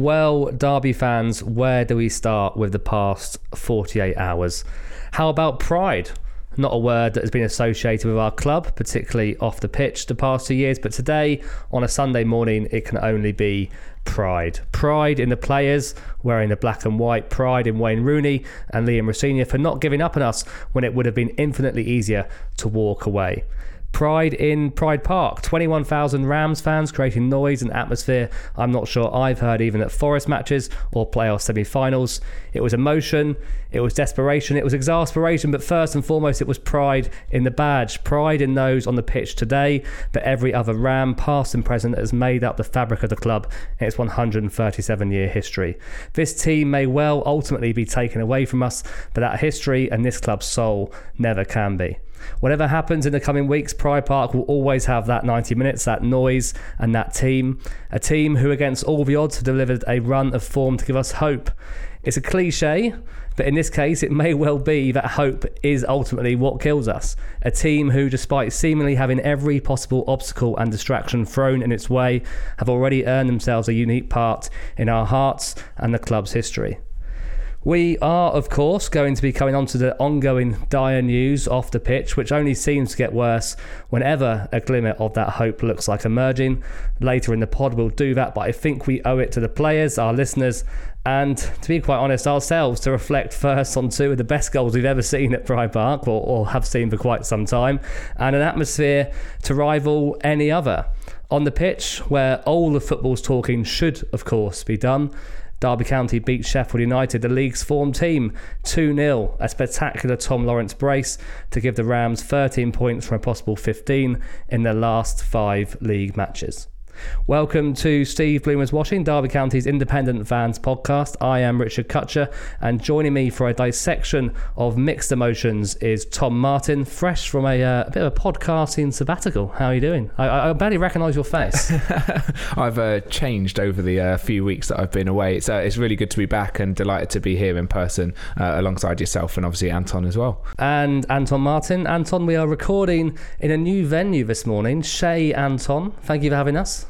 Well, Derby fans, where do we start with the past 48 hours? How about pride? Not a word that has been associated with our club, particularly off the pitch the past two years, but today, on a Sunday morning, it can only be pride. Pride in the players wearing the black and white, pride in Wayne Rooney and Liam Rosenior for not giving up on us when it would have been infinitely easier to walk away. Pride in Pride Park. 21,000 Rams fans creating noise and atmosphere I'm not sure I've heard even at Forest matches or playoff semi finals. It was emotion, it was desperation, it was exasperation, but first and foremost, it was pride in the badge. Pride in those on the pitch today, but every other Ram, past and present, has made up the fabric of the club in its 137 year history. This team may well ultimately be taken away from us, but that history and this club's soul never can be. Whatever happens in the coming weeks, Pride Park will always have that 90 minutes, that noise, and that team. A team who, against all the odds, have delivered a run of form to give us hope. It's a cliche, but in this case, it may well be that hope is ultimately what kills us. A team who, despite seemingly having every possible obstacle and distraction thrown in its way, have already earned themselves a unique part in our hearts and the club's history. We are, of course, going to be coming on to the ongoing dire news off the pitch, which only seems to get worse whenever a glimmer of that hope looks like emerging. Later in the pod, we'll do that, but I think we owe it to the players, our listeners, and to be quite honest, ourselves to reflect first on two of the best goals we've ever seen at Pride Park, or, or have seen for quite some time, and an atmosphere to rival any other. On the pitch, where all the football's talking should, of course, be done. Derby County beat Sheffield United, the league's form team, 2 0. A spectacular Tom Lawrence brace to give the Rams 13 points from a possible 15 in their last five league matches. Welcome to Steve Bloomer's Washing, Derby County's independent fans podcast. I am Richard Cutcher, and joining me for a dissection of mixed emotions is Tom Martin, fresh from a, uh, a bit of a podcasting sabbatical. How are you doing? I, I barely recognise your face. I've uh, changed over the uh, few weeks that I've been away. It's, uh, it's really good to be back and delighted to be here in person uh, alongside yourself and obviously Anton as well. and Anton Martin. Anton, we are recording in a new venue this morning. Shay Anton, thank you for having us.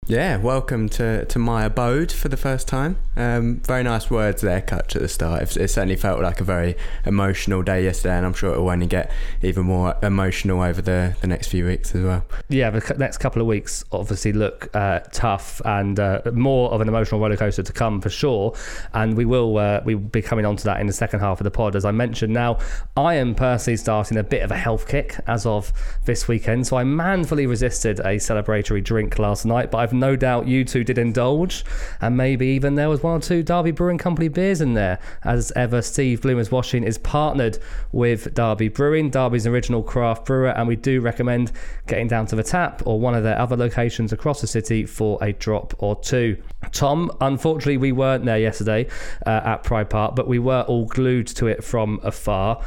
Yeah, welcome to, to my abode for the first time. Um, very nice words there, Kutch, at the start. It, it certainly felt like a very emotional day yesterday, and I'm sure it will only get even more emotional over the, the next few weeks as well. Yeah, the next couple of weeks obviously look uh, tough and uh, more of an emotional rollercoaster to come for sure. And we will uh, we will be coming on to that in the second half of the pod, as I mentioned. Now, I am personally starting a bit of a health kick as of this weekend, so I manfully resisted a celebratory drink last night, but I've no doubt you two did indulge, and maybe even there was one or two Derby Brewing Company beers in there. As ever, Steve Bloomer's Washing is partnered with Derby Brewing, Derby's original craft brewer, and we do recommend getting down to the tap or one of their other locations across the city for a drop or two. Tom, unfortunately, we weren't there yesterday uh, at Pride Park, but we were all glued to it from afar.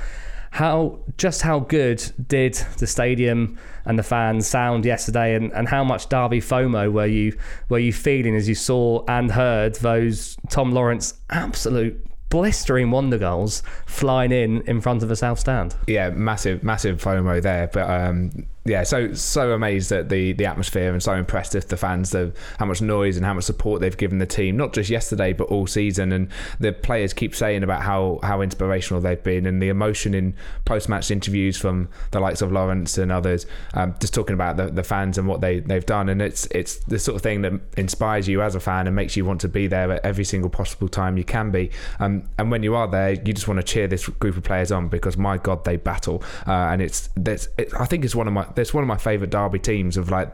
how just how good did the stadium and the fans sound yesterday, and, and how much Derby FOMO were you were you feeling as you saw and heard those Tom Lawrence absolute blistering wonder goals flying in in front of the south stand. Yeah, massive, massive FOMO there. But um, yeah, so so amazed at the the atmosphere and so impressed with the fans, the how much noise and how much support they've given the team, not just yesterday but all season. And the players keep saying about how how inspirational they've been and the emotion in post match interviews from the likes of Lawrence and others, um, just talking about the, the fans and what they they've done. And it's it's the sort of thing that inspires you as a fan and makes you want to be there at every single possible time you can be. Um, and when you are there, you just want to cheer this group of players on because my God, they battle. Uh, and it's, it's it, I think it's one of my that's one of my favourite Derby teams of like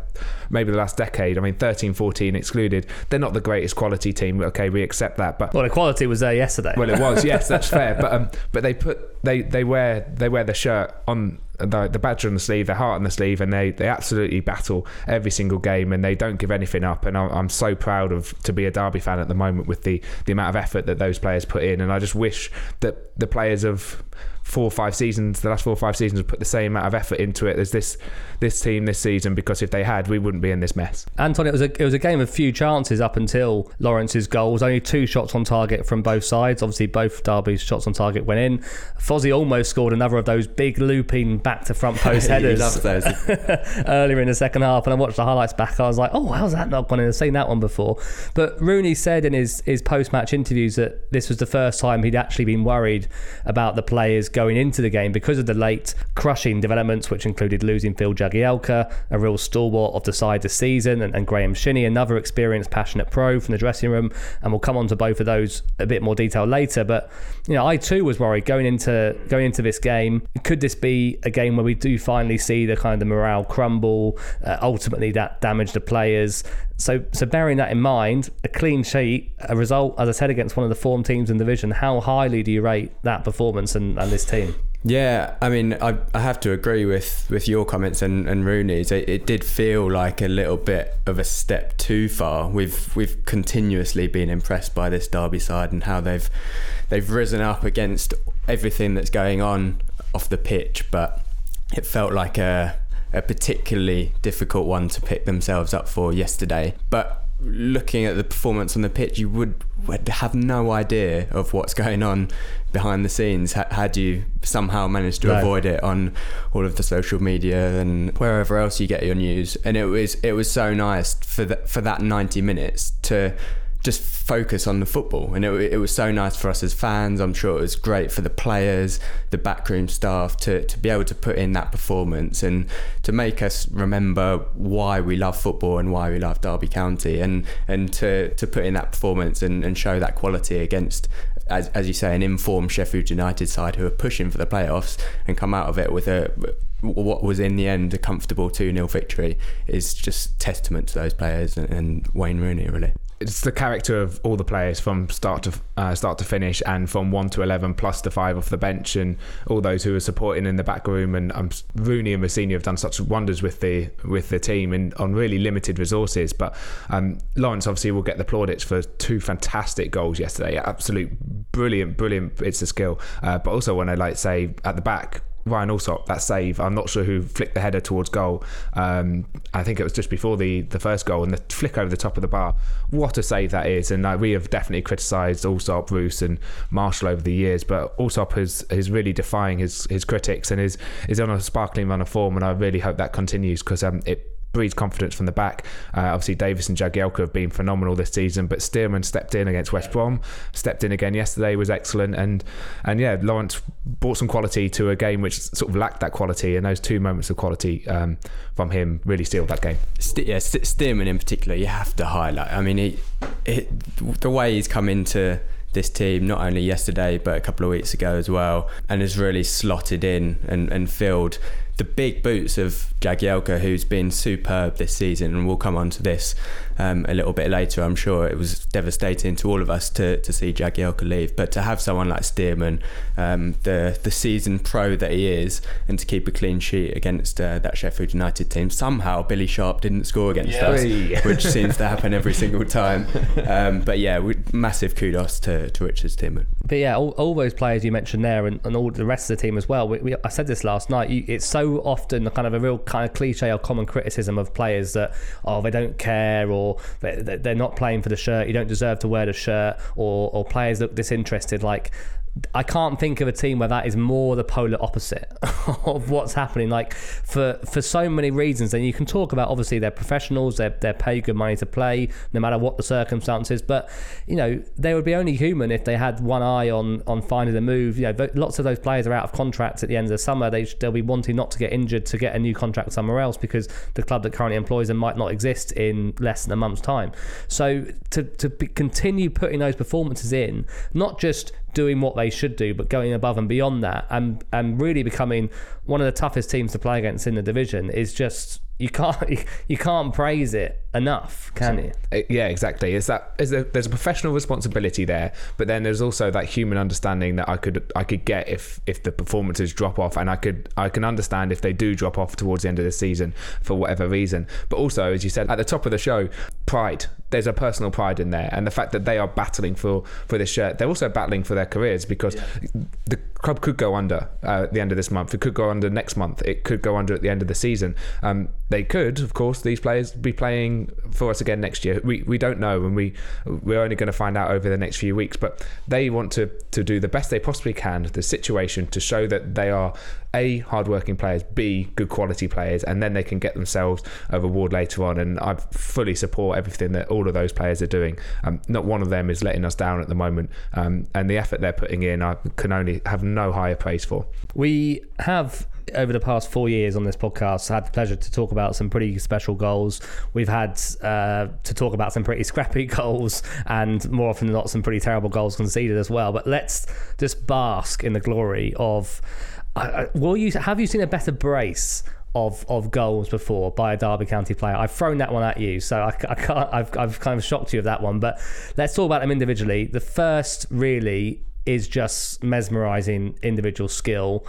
maybe the last decade. I mean, 13, 14 excluded. They're not the greatest quality team. Okay, we accept that. But well, the quality was there yesterday. Well, it was. Yes, that's fair. But um, but they put they they wear they wear the shirt on the, the badge on the sleeve, their heart on the sleeve, and they, they absolutely battle every single game, and they don't give anything up. And I'm, I'm so proud of to be a Derby fan at the moment with the the amount of effort that those players put in. And I just wish that the players of four or five seasons, the last four or five seasons, have put the same amount of effort into it as this this team this season. Because if they had, we wouldn't be in this mess. Anton, it was a it was a game of few chances up until Lawrence's goal. Was only two shots on target from both sides. Obviously, both Derby's shots on target went in. Fozzie almost scored another of those big looping back to front post headers earlier in the second half. And I watched the highlights back. I was like, oh, how's that not gone in? I've seen that one before. But Rooney said in his his post match interviews that this was the first time he'd actually been worried about the players going into the game because of the late crushing developments, which included losing Phil Jagielka, a real stalwart of the side this season, and, and Graeme Shinnie, another experienced, passionate pro from the dressing room. And we'll come on to both of those a bit more detail later. But you know, I too was worried going into going into this game. Could this be a game where we do finally see the kind of the morale crumble? Uh, ultimately, that damage the players. So, so bearing that in mind, a clean sheet, a result, as I said, against one of the form teams in the division. How highly do you rate that performance and, and this team? Yeah, I mean, I, I have to agree with, with your comments and, and Rooney's. It, it did feel like a little bit of a step too far. We've we've continuously been impressed by this Derby side and how they've they've risen up against everything that's going on off the pitch, but it felt like a a particularly difficult one to pick themselves up for yesterday. But looking at the performance on the pitch, you would, would have no idea of what's going on behind the scenes had you somehow managed to no. avoid it on all of the social media and wherever else you get your news. And it was it was so nice for that for that 90 minutes to just focus on the football. And it, it was so nice for us as fans. I'm sure it was great for the players, the backroom staff to, to be able to put in that performance and to make us remember why we love football and why we love Derby County and, and to, to put in that performance and, and show that quality against, as, as you say, an informed Sheffield United side who are pushing for the playoffs and come out of it with a what was in the end a comfortable 2 0 victory is just testament to those players and, and Wayne Rooney, really it's the character of all the players from start to uh, start to finish, and from one to eleven, plus the five off the bench, and all those who are supporting in the back room. And um, Rooney and Rosenior have done such wonders with the with the team and on really limited resources. But um, Lawrence obviously will get the plaudits for two fantastic goals yesterday. Absolute brilliant, brilliant. It's a skill, uh, but also when I like say at the back, Ryan Allsop, that save. I'm not sure who flicked the header towards goal. Um, I think it was just before the, the first goal and the flick over the top of the bar. What a save that is! And we have definitely criticised Allsop, Bruce, and Marshall over the years, but Allsop is is really defying his his critics and is is on a sparkling run of form. And I really hope that continues because um, it breeds confidence from the back. Uh, obviously, Davis and Jagielka have been phenomenal this season, but Stearman stepped in against West Brom, stepped in again yesterday, was excellent, and and yeah, Lawrence brought some quality to a game which sort of lacked that quality, and those two moments of quality um, from him really sealed that game. Yeah, St- Stearman in particular, you have to highlight. I mean, he, the way he's come into this team not only yesterday but a couple of weeks ago as well and has really slotted in and, and filled the big boots of Jagielka, who's been superb this season, and we'll come on to this um, a little bit later. I'm sure it was devastating to all of us to, to see Jagielka leave, but to have someone like Stearman, um, the the season pro that he is, and to keep a clean sheet against uh, that Sheffield United team. Somehow Billy Sharp didn't score against us, which seems to happen every single time. Um, but yeah, we, massive kudos to, to Richard Stearman. But yeah, all, all those players you mentioned there, and, and all the rest of the team as well. We, we, I said this last night. You, it's so often kind of a real kind of cliche or common criticism of players that oh they don't care or they, they're not playing for the shirt. You don't deserve to wear the shirt, or or players look disinterested. Like I can't think of a team where that is more the polar opposite of what's happening. Like for for so many reasons, and you can talk about obviously they're professionals, they're they're paid good money to play, no matter what the circumstances. But you know they would be only human if they had one eye on on finding a move. You know, lots of those players are out of contracts at the end of the summer. They they'll be wanting not to get injured to get a new contract somewhere else because the club that currently employs them might not exist in less than a month's time. So to to be, continue putting those performances in, not just doing what they should do, but going above and beyond that, and and really becoming one of the toughest teams to play against in the division is just you can't you can't praise it enough, can you? Uh, yeah, exactly. Is that is there, there's a professional responsibility there, but then there's also that human understanding that I could I could get if if the performances drop off, and I could I can understand if they do drop off towards the end of the season for whatever reason. But also, as you said at the top of the show, pride. There's a personal pride in there, and the fact that they are battling for for this shirt, they're also battling for their careers because yeah. the club could go under uh, at the end of this month. It could go under next month. It could go under at the end of the season. Um, they could, of course, these players be playing for us again next year. We we don't know, and we we're only going to find out over the next few weeks. But they want to to do the best they possibly can the situation to show that they are a hardworking players, b good quality players, and then they can get themselves a reward later on. And I fully support everything that all of those players are doing. Um, not one of them is letting us down at the moment, um, and the effort they're putting in, I can only have no higher praise for. We have over the past four years on this podcast had the pleasure to talk about some pretty special goals. We've had uh, to talk about some pretty scrappy goals and more often than not some pretty terrible goals conceded as well. But let's just bask in the glory of uh, will you have you seen a better brace of of goals before by a Derby County player. I've thrown that one at you, so I, I can't. I've I've kind of shocked you with that one. But let's talk about them individually. The first really is just mesmerising individual skill.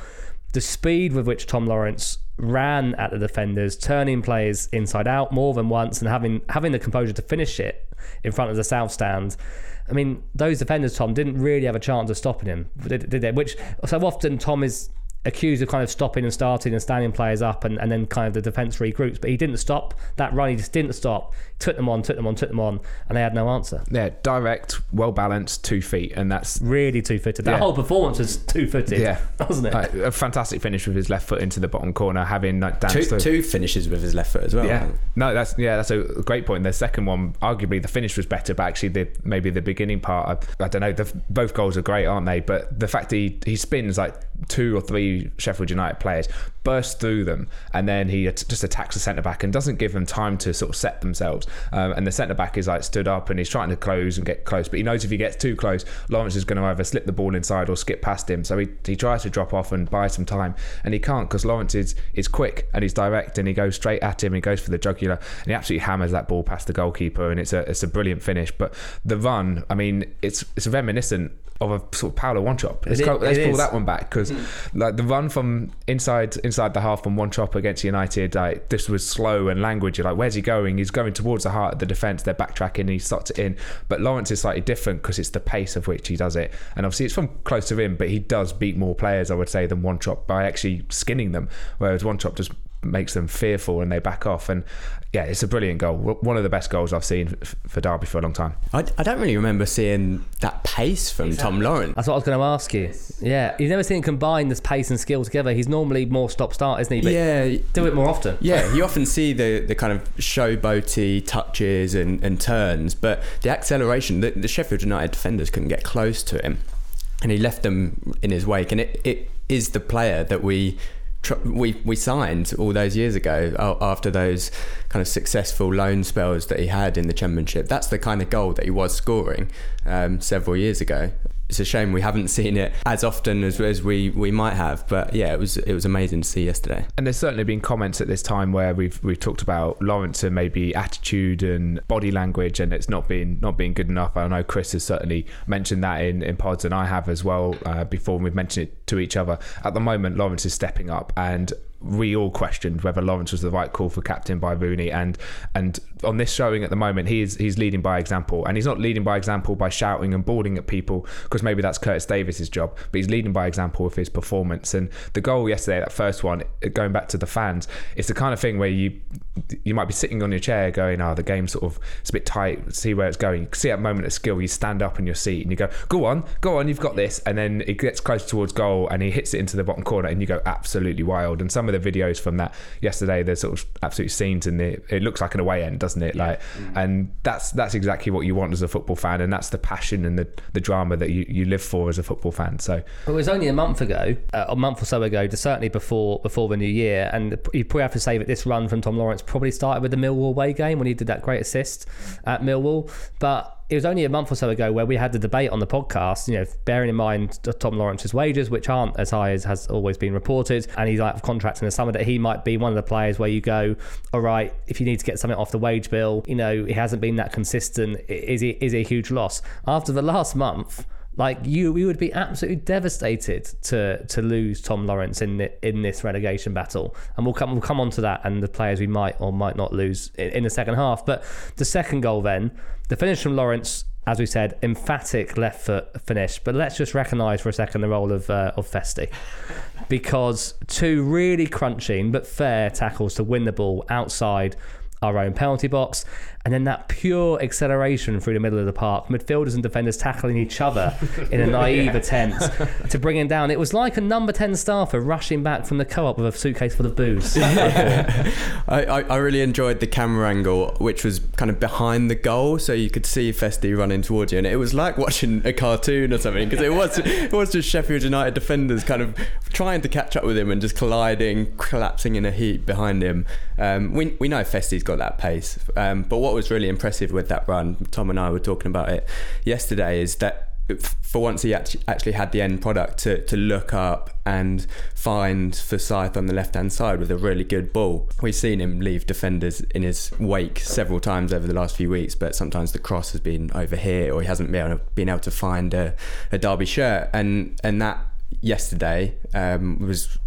The speed with which Tom Lawrence ran at the defenders, turning players inside out more than once, and having having the composure to finish it in front of the south stand. I mean, those defenders, Tom, didn't really have a chance of stopping him, did, did they? Which so often Tom is accused of kind of stopping and starting and standing players up and, and then kind of the defence regroups. But he didn't stop that run. He just didn't stop. Took them on, took them on, took them on, and they had no answer. Yeah, direct, well balanced, two feet, and that's really two footed. That yeah. whole performance was two footed. Yeah, wasn't it? Uh, a fantastic finish with his left foot into the bottom corner, having like two, two finishes with his left foot as well. Yeah, no, that's yeah, that's a great point. The second one, arguably, the finish was better, but actually, the maybe the beginning part, I, I don't know. The, both goals are great, aren't they? But the fact he he spins like two or three Sheffield United players, bursts through them, and then he just attacks the centre back and doesn't give them time to sort of set themselves. Um, and the centre back is like stood up and he's trying to close and get close, but he knows if he gets too close, Lawrence is going to either slip the ball inside or skip past him. So he, he tries to drop off and buy some time, and he can't because Lawrence is, is quick and he's direct and he goes straight at him. He goes for the jugular and he absolutely hammers that ball past the goalkeeper, and it's a it's a brilliant finish. But the run, I mean, it's it's reminiscent of a sort of Paulo Wanchope. Let's, go, let's pull that one back because mm. like the run from inside inside the half from Wanchope against United, like this was slow and languid. You're like, where's he going? He's going towards the heart of the defence. They're backtracking. he slots it in. But Lawrence is slightly different because it's the pace of which he does it, and obviously it's from close to him. But he does beat more players, I would say, than Wanchope by actually skinning them. Whereas Wanchope just makes them fearful and they back off. And yeah, it's a brilliant goal. One of the best goals I've seen for Derby for a long time. I, I don't really remember seeing that pace from exactly. Tom Lawrence. That's what I was going to ask you. Yeah, you've never seen him combine this pace and skill together. He's normally more stop start, isn't he? But yeah, do it more often. Yeah, you often see the, the kind of showboaty touches and, and turns, but the acceleration, the, the Sheffield United defenders couldn't get close to him, and he left them in his wake. And it, it is the player that we we we signed all those years ago after those kind of successful loan spells that he had in the championship. That's the kind of goal that he was scoring um, several years ago. It's a shame we haven't seen it as often as, as we, we might have. But yeah, it was it was amazing to see yesterday. And there's certainly been comments at this time where we've we've talked about Lawrence and maybe attitude and body language, and it's not been not being good enough. I know Chris has certainly mentioned that in, in pods, and I have as well uh, before. We've mentioned it to each other. At the moment, Lawrence is stepping up, and we all questioned whether Lawrence was the right call for captain by Rooney, and and on this showing at the moment, he is he's leading by example, and he's not leading by example by shouting and bawling at people because maybe that's Curtis Davis's job, but he's leading by example with his performance. And the goal yesterday, that first one, going back to the fans, it's the kind of thing where you you might be sitting on your chair going, "Oh, the game's sort of it's a bit tight. See where it's going." You see that moment of skill, you stand up in your seat and you go, "Go on, go on, you've got this." And then it gets close towards goal, and he hits it into the bottom corner, and you go absolutely wild. And some of the videos from that yesterday, there's sort of absolute scenes in the. It looks like an away end, doesn't it? Like, and that's that's exactly what you want as a football fan, and that's the passion and the, the drama that you, you live for as a football fan. So It was only a month ago, uh, a month or so ago, certainly before before the new year, and you probably have to say that this run from Tom Lawrence probably started with the Millwall away game when he did that great assist at Millwall, but. It was only a month or so ago where we had the debate on the podcast, you know, bearing in mind Tom Lawrence's wages, which aren't as high as has always been reported, and he's out of contract in the summer, that he might be one of the players where you go, all right, if you need to get something off the wage bill, you know, he hasn't been that consistent, is he is a huge loss? After the last month, like you, we would be absolutely devastated to to lose Tom Lawrence in the, in this relegation battle, and we'll come we'll come on to that and the players we might or might not lose in, in the second half. But the second goal, then the finish from Lawrence, as we said, emphatic left foot finish. But let's just recognise for a second the role of uh, of Festi, because two really crunching but fair tackles to win the ball outside our own penalty box, and then that pure acceleration through the middle of the park, midfielders and defenders tackling each other in a naive attempt to bring him down. It was like a number 10 staffer rushing back from the co op with a suitcase full of booze. I, I, I really enjoyed the camera angle, which was kind of behind the goal, so you could see Festy running towards you, and it was like watching a cartoon or something because it was it was just Sheffield United defenders kind of trying to catch up with him and just colliding, collapsing in a heap behind him. Um, we we know Festy's got that pace, um, but what was really impressive with that run, Tom and I were talking about it yesterday, is that for once he actually had the end product to, to look up and find Forsyth on the left hand side with a really good ball. We've seen him leave defenders in his wake several times over the last few weeks, but sometimes the cross has been over here or he hasn't been able to, been able to find a, a Derby shirt. And, and that yesterday um, was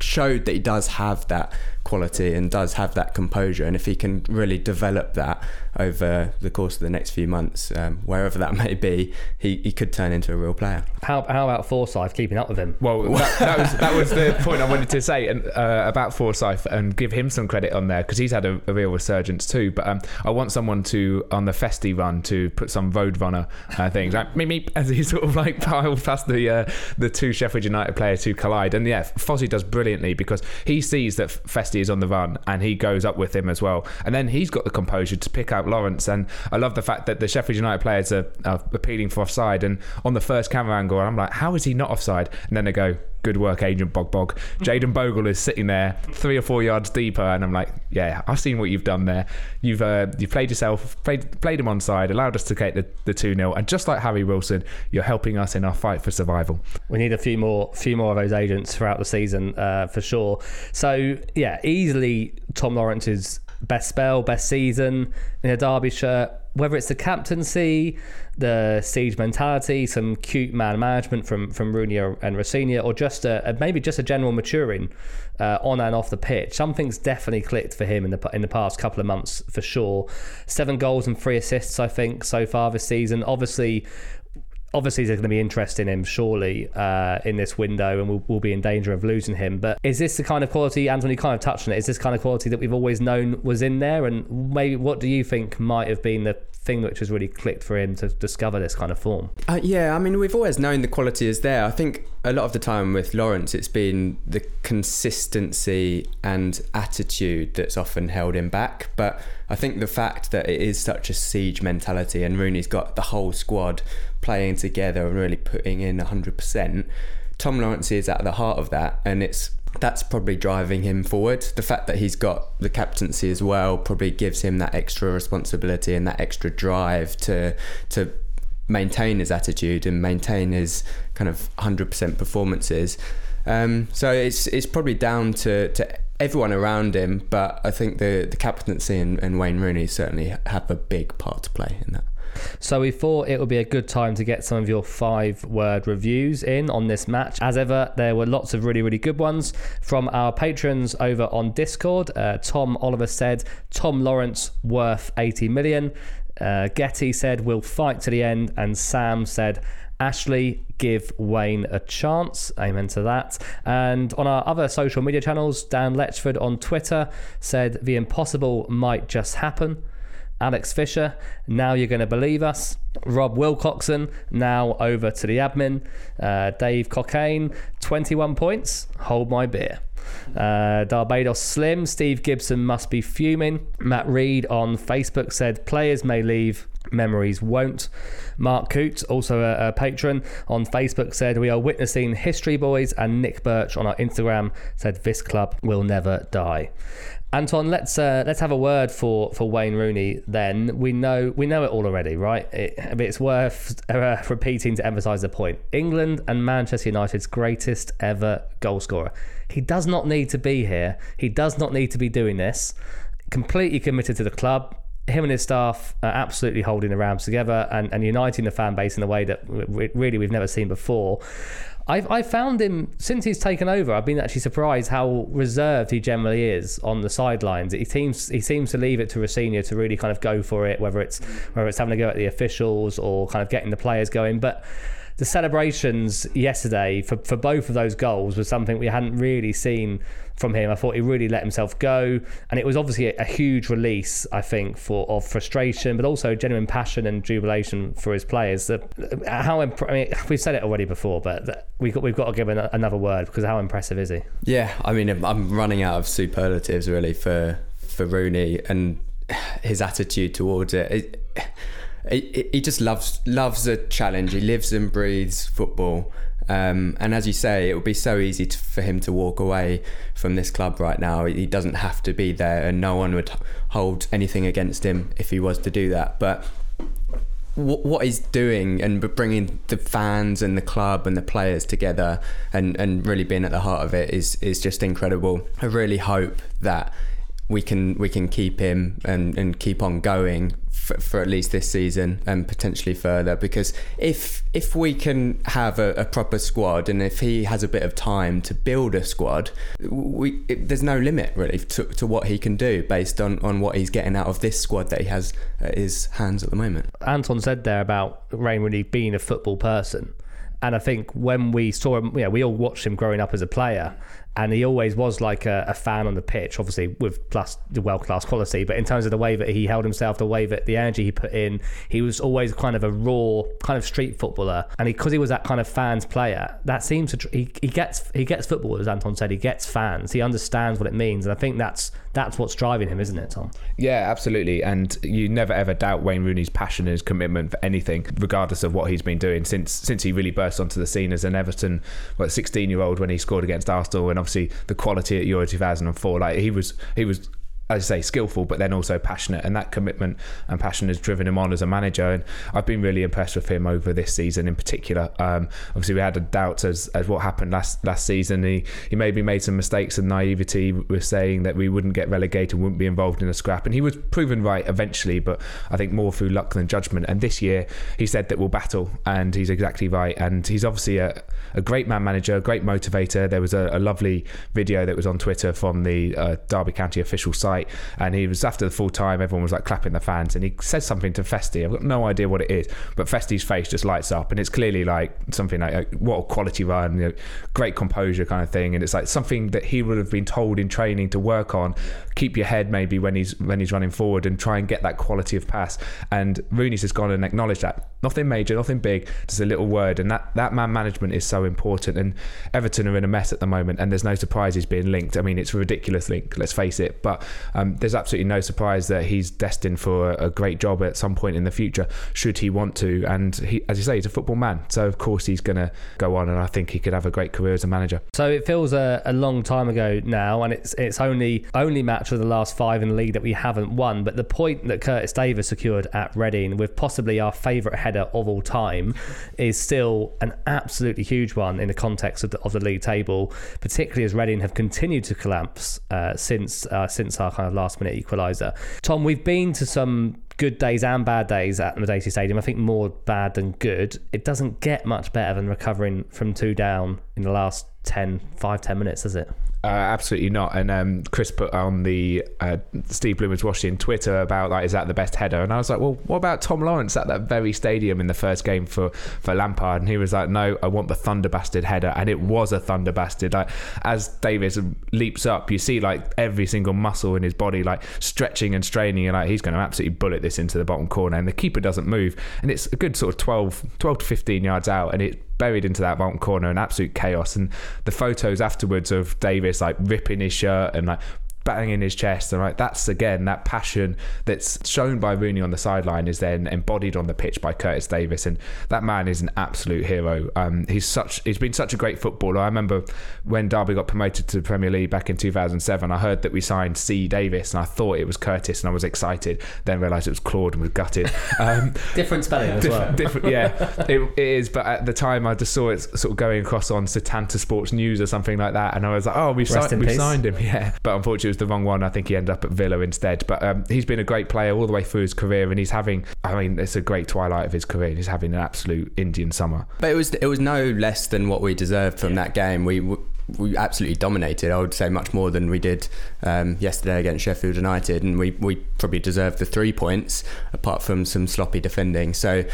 showed that he does have that quality and does have that composure. And if he can really develop that over the course of the next few months um, wherever that may be he, he could turn into a real player how, how about Forsyth keeping up with him well that, that was that was the point I wanted to say and uh, about Forsyth and give him some credit on there because he's had a, a, real resurgence too but um, I want someone to on the Festy run to put some road runner uh, things like meep meep as he sort of like piled past the uh, the two Sheffield United players who collide and yeah Fozzie does brilliantly because he sees that Festy is on the run and he goes up with him as well. And then he's got the composure to pick out Lawrence. And I love the fact that the Sheffield United players are, are appealing for offside. And on the first camera angle, I'm like, how is he not offside? And then they go, good work, Agent Bog Bog. Jayden Bogle is sitting there three or four yards deeper, and I'm like, yeah, I've seen what you've done there. You've uh, you played yourself, played played him on side, allowed us to get the, the 2 0. And just like Harry Wilson, you're helping us in our fight for survival. We need a few more few more of those agents throughout the season uh, for sure. So, yeah, easily Tom Lawrence's best spell, best season in a Derby shirt. Whether it's the captaincy, the siege mentality, some cute man management from from Rooney and Rosenior, or just a, maybe just a general maturing uh, on and off the pitch. Something's definitely clicked for him in the in the past couple of months for sure. Seven goals and three assists, I think, so far this season. Obviously, obviously there's going to be interest in him surely uh, in this window and we'll, we'll, be in danger of losing him. But is this the kind of quality Anthony kind of touched on it is this kind of quality that we've always known was in there? And maybe what do you think might have been the thing which has really clicked for him to discover this kind of form? Uh, yeah I mean we've always known the quality is there. I think a lot of the time with Lawrence it's been the consistency and attitude that's often held him back but I think the fact that it is such a siege mentality and Rooney's got the whole squad playing together and really putting in 100%. Tom Lawrence is at the heart of that, and it's that's probably driving him forward. The fact that he's got the captaincy as well probably gives him that extra responsibility and that extra drive to to maintain his attitude and maintain his kind of 100% performances. Um, so it's it's probably down to, to everyone around him, but I think the, the captaincy and, and Wayne Rooney certainly have a big part to play in that. So we thought it would be a good time to get some of your five word reviews in on this match. As ever, there were lots of really, really good ones from our patrons over on Discord. Uh, Tom Oliver said, Tom Lawrence worth 80 million. Uh, Getty said, we'll fight to the end. And Sam said, Ashley, give Wayne a chance. Amen to that. And on our other social media channels, Dan Letchford on Twitter said, the impossible might just happen. Alex Fisher, now you're going to believe us. Rob Wilcoxon, now over to the admin. Uh, Dave Cockane, 21 points. Hold my beer. Uh, Slim, Steve Gibson must be fuming. Matt Reed on Facebook said players may leave, memories won't. Mark Coote, also a, a, patron on Facebook, said we are witnessing history boys, and Nick Birch on our Instagram said this club will never die. Anton, let's uh, let's have a word for, for Wayne Rooney. Then we know we know it all already, right? It, it's worth uh, repeating to emphasise the point. England and Manchester United's greatest ever goalscorer. He does not need to be here. He does not need to be doing this. Completely committed to the club. Him and his staff are absolutely holding the Rams together and, and uniting the fan base in a way that really we've never seen before. I've I found him since he's taken over. I've been actually surprised how reserved he generally is on the sidelines. He seems he seems to leave it to Rosenior to really kind of go for it, whether it's whether it's having a go at the officials or kind of getting the players going. But the celebrations yesterday for, for both of those goals was something we hadn't really seen from him. I thought he really let himself go, and it was obviously a, a, huge release, I think, for of frustration, but also genuine passion and jubilation for his players. That how imp- I mean, we've said it already before, but we've got we've got to give an, another word because how impressive is he? Yeah, I mean, I'm running out of superlatives really for for Rooney and his attitude towards it, it he, he just loves loves a challenge. He lives and breathes football. Um, and as you say, it would be so easy to, for him to walk away from this club right now. He doesn't have to be there, and no one would hold anything against him if he was to do that. But what he's doing and bringing the fans and the club and the players together and, and really being at the heart of it is is just incredible. I really hope that we can we can keep him and, and keep on going for, for, at least this season and potentially further. Because if if we can have a, a, proper squad and if he has a bit of time to build a squad, we it, there's no limit really to, to what he can do based on, on what he's getting out of this squad that he has at his hands at the moment. Anton said there about Wayne Rooney being a football person. And I think when we saw him, know, we all watched him growing up as a player, and he always was like a, a fan on the pitch, obviously with plus the world class quality. But in terms of the way that he held himself, the way that the energy he put in, he was always kind of a raw kind of street footballer. And because he, he, was that kind of fans player, that seems to he, he gets he gets football as Anton said. He gets fans. He understands what it means, and I think that's that's what's driving him, isn't it, Tom? Yeah, absolutely. And you never ever doubt Wayne Rooney's passion and his commitment for anything, regardless of what he's been doing since since he really burst onto the scene as an Everton, what 16 year old when he scored against Arsenal, and obviously the quality at Euro 2004. Like he was, he was as I say, skillful, but then also passionate. And that commitment and passion has driven him on as a manager. And I've been really impressed with him over this season in particular. Um, obviously, we had a doubt as, as what happened last last season. He, he maybe made some mistakes and naivety with saying that we wouldn't get relegated, wouldn't be involved in a scrap. And he was proven right eventually, but I think more through luck than judgment. And this year, he said that we'll battle, and he's exactly right. And he's obviously a, a great man manager, a great motivator. There was a, a lovely video that was on Twitter from the uh, Derby County official site and he was after the full time. Everyone was like clapping the fans, and he says something to Festy. I've got no idea what it is, but Festy's face just lights up, and it's clearly like something like, like what a quality run, you know, great composure kind of thing, and it's like something that he would have been told in training to work on. Keep your head maybe when he's when he's running forward, and try and get that quality of pass. And Rooney's has gone and acknowledged that. Nothing major, nothing big, just a little word, and that that man management is so important. And Everton are in a mess at the moment, and there's no surprises being linked. I mean, it's a ridiculous link, let's face it, but. Um, there's absolutely no surprise that he's destined for a great job at some point in the future, should he want to. And he, as you say, he's a football man, so of course he's going to go on, and I think he could have a great career as a manager. So it feels a, a long time ago now, and it's it's only only match of the last five in the league that we haven't won. But the point that Curtis Davis secured at Reading, with possibly our favourite header of all time is still an absolutely huge one in the context of the, of the league table, particularly as Reading have continued to collapse uh, since uh, since our kind of last minute equaliser. Tom, we've been to some good days and bad days at Madejski Stadium. I think more bad than good. It doesn't get much better than recovering from two down in the last 10, 5, 10 minutes, does it? Uh, absolutely not. And um, Chris put on the uh, Steve Bloomer's Washington Twitter about like, is that the best header? And I was like, well, what about Tom Lawrence at that very stadium in the first game for for Lampard? And he was like, no, I want the thunder bastard header, and it was a thunder bastard. Like as Davis leaps up, you see like every single muscle in his body like stretching and straining, and like he's going to absolutely bullet this into the bottom corner, and the keeper doesn't move, and it's a good sort of 12, 12 to fifteen yards out, and it buried into that bottom corner in absolute chaos. And the photos afterwards of Davis like ripping his shirt and like banging in his chest and right that's again that passion that's shown by Rooney on the sideline is then embodied on the pitch by Curtis Davis and that man is an absolute hero. Um, he's such he's been such a great footballer. I remember when Derby got promoted to the Premier League back in 2007 I heard that we signed C. Davis and I thought it was Curtis and I was excited then realised it was Claude and was gutted. Um, different spelling as different, well. different yeah it, it is but at the time I just saw it sort of going across on Setanta Sports News or something like that and I was like oh we've, si- we've signed him yeah. But unfortunately the wrong one. I think he ended up at Villa instead. But um, he's been a great player all the way through his career, and he's having. I mean, it's a great twilight of his career. He's having an absolute Indian summer. But it was it was no less than what we deserved from that game. We we absolutely dominated. I would say much more than we did um, yesterday against Sheffield United, and we, we probably deserved the three points apart from some sloppy defending. So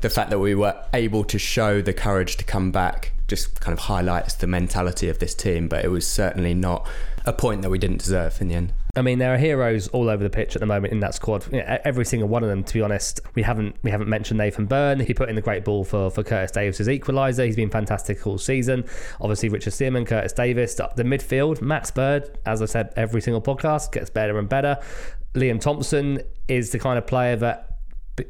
the fact that we were able to show the courage to come back just kind of highlights the mentality of this team. But it was certainly not a point that we didn't deserve in the end. I mean, there are heroes all over the pitch at the moment in that squad. Every single one of them, to be honest. We haven't we haven't mentioned Nathan Byrne. He put in the great ball for, for Curtis Davis's equaliser. He's been fantastic all season. Obviously, Richard Stearman, Curtis Davis, the midfield, Max Bird. As I said, every single podcast gets better and better. Liam Thompson is the kind of player that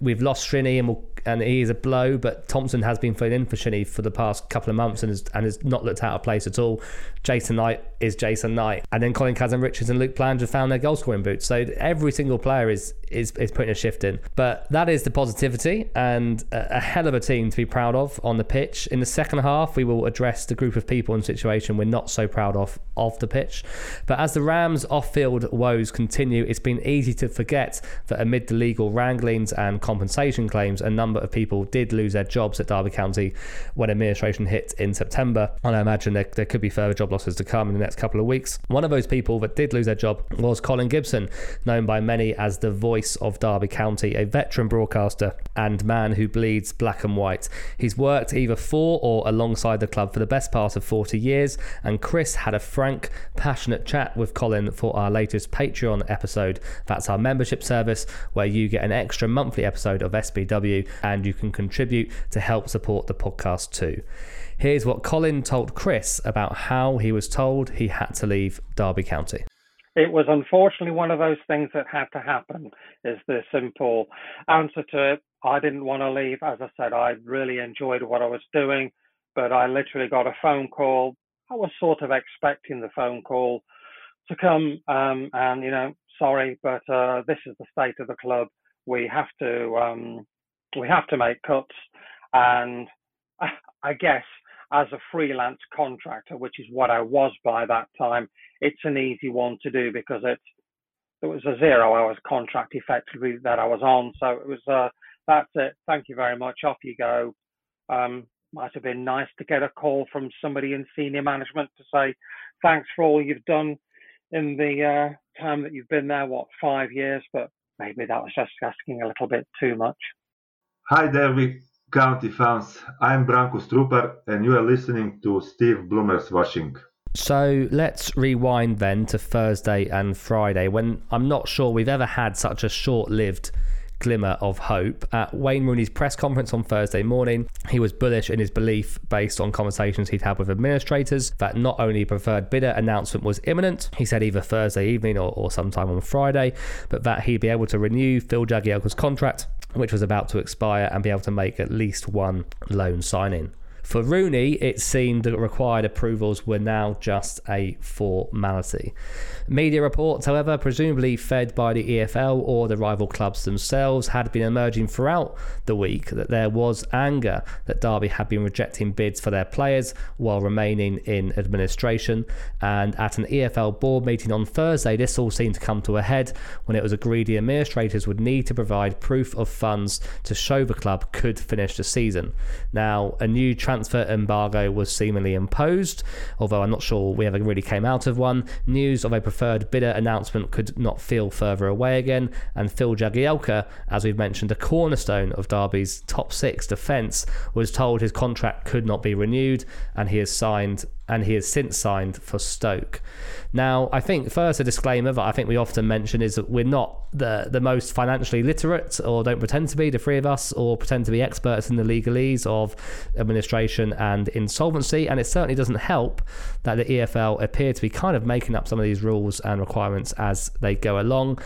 we've lost Shinnie and we'll, and he is a blow, but Thompson has been filling in for Shinnie for the past couple of months and has, and has not looked out of place at all. Jason Knight is Jason Knight, and then Colin Kazim-Richards and Luke Plange have found their goal scoring boots. So every single player is is is putting a shift in. But that is the positivity and a, a hell of a team to be proud of on the pitch. In the second half, we will address the group of people and situation we're not so proud of of the pitch. But as the Rams off-field woes continue, it's been easy to forget that amid the legal wranglings and compensation claims, a number of people did lose their jobs at Derby County when administration hit in September. And I imagine there, there could be further job losses to come in the next couple of weeks. One of those people that did lose their job was Colin Gibson, known by many as the voice of Derby County, a veteran broadcaster and man who bleeds black and white. He's worked either for or alongside the club for the best part of 40 years, and Chris had a frank, passionate chat with Colin for our latest Patreon episode. That's our membership service where you get an extra monthly episode of SBW and you can contribute to help support the podcast too. Here's what Colin told Chris about how he was told he had to leave Derby County. It was unfortunately one of those things that had to happen, is the simple answer to it. I didn't want to leave. As I said, I really enjoyed what I was doing, but I literally got a phone call. I was sort of expecting the phone call to come, um, and, you know, sorry, but uh, this is the state of the club. We have to um, we have to make cuts, and I guess as a freelance contractor, which is what I was by that time, it's an easy one to do because it was a zero hours contract effectively that I was on. So it was uh, that's it. Thank you very much. Off you go. Um, might have been nice to get a call from somebody in senior management to say thanks for all you've done in the uh, time that you've been there. What five years? But maybe that was just asking a little bit too much. Hi, Derby County fans. I'm Branko Strupar, and you are listening to Steve Bloomer's Washing. So let's rewind then to Thursday and Friday when I'm not sure we've ever had such a short lived glimmer of hope. At Wayne Rooney's press conference on Thursday morning, he was bullish in his belief, based on conversations he'd had with administrators, that not only preferred bidder announcement was imminent, he said either Thursday evening or, or sometime on Friday, but that he'd be able to renew Phil Jagielka's contract which was about to expire, and be able to make at least one loan signing. For Rooney, it seemed that required approvals were now just a formality. Media reports, however, presumably fed by the EFL or the rival clubs themselves, had been emerging throughout the week that there was anger that Derby had been rejecting bids for their players while remaining in administration. And at an EFL board meeting on Thursday, this all seemed to come to a head when it was agreed the administrators would need to provide proof of funds to show the club could finish the season. Now, a new transfer embargo was seemingly imposed, although I'm not sure we ever really came out of one. News of a preferred bidder announcement could not feel further away again, and Phil Jagielka, as we've mentioned, a cornerstone of Derby's top six defence, was told his contract could not be renewed, and he has signed and he has since signed for Stoke. Now, I think first a disclaimer that I think we often mention is that we're not the the most financially literate, or don't pretend to be the three of us, or pretend to be experts in the legalese of administration and insolvency. And it certainly doesn't help that the EFL appear to be kind of making up some of these rules and requirements as they go along.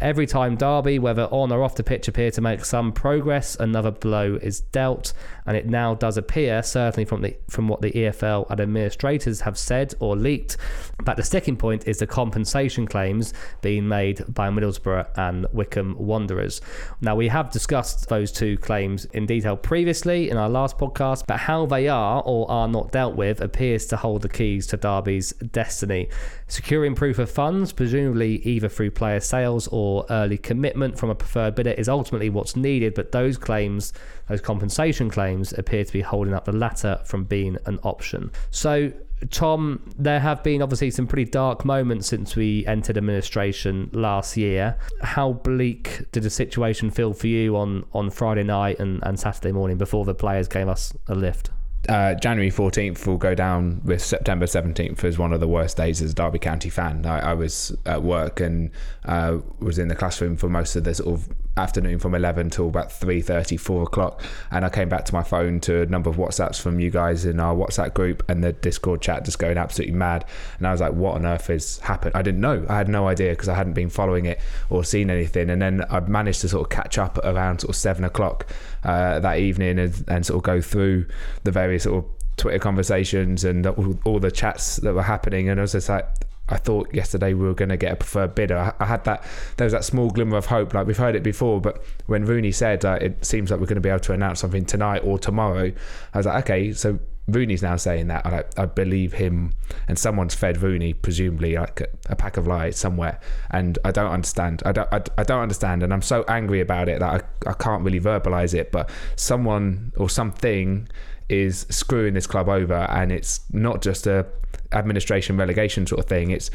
Every time Derby, whether on or off the pitch, appear to make some progress, another blow is dealt, and it now does appear, certainly from the from what the EFL and administrators have said or leaked, that the sticking point is the compensation claims being made by Middlesbrough and Wycombe Wanderers. Now we have discussed those two claims in detail previously in our last podcast, but how they are or are not dealt with appears to hold the keys to Derby's destiny. Securing proof of funds, presumably either through player sales or or early commitment from a preferred bidder is ultimately what's needed, but those claims, those compensation claims, appear to be holding up the latter from being an option. So, Tom, there have been obviously some pretty dark moments since we entered administration last year. How bleak did the situation feel for you on, on Friday night and, and Saturday morning before the players gave us a lift? Uh, January 14th will go down with September 17th as one of the worst days as a Derby County fan. I, I was at work and uh, was in the classroom for most of the sort of afternoon from 11 till about 3.30, 4 o'clock. And I came back to my phone to a number of WhatsApps from you guys in our WhatsApp group and the Discord chat just going absolutely mad. And I was like, what on earth has happened? I didn't know. I had no idea because I hadn't been following it or seen anything. And then I managed to sort of catch up around sort of 7 o'clock uh, that evening and, and sort of go through the various sort of Twitter conversations and all, all, the chats that were happening, and I was just like, I thought yesterday we were going to get a preferred bidder. I, I, had that there was that small glimmer of hope. Like we've heard it before, but when Rooney said uh, it seems like we're going to be able to announce something tonight or tomorrow, I was like, okay, so Rooney's now saying that. I, I believe him, and someone's fed Rooney presumably like a, a, pack of lies somewhere, and I don't understand. I don't. I, I don't understand, and I'm so angry about it that I, I can't really verbalize it. But someone or something is screwing this club over, and it's not just a administration relegation sort of thing. It's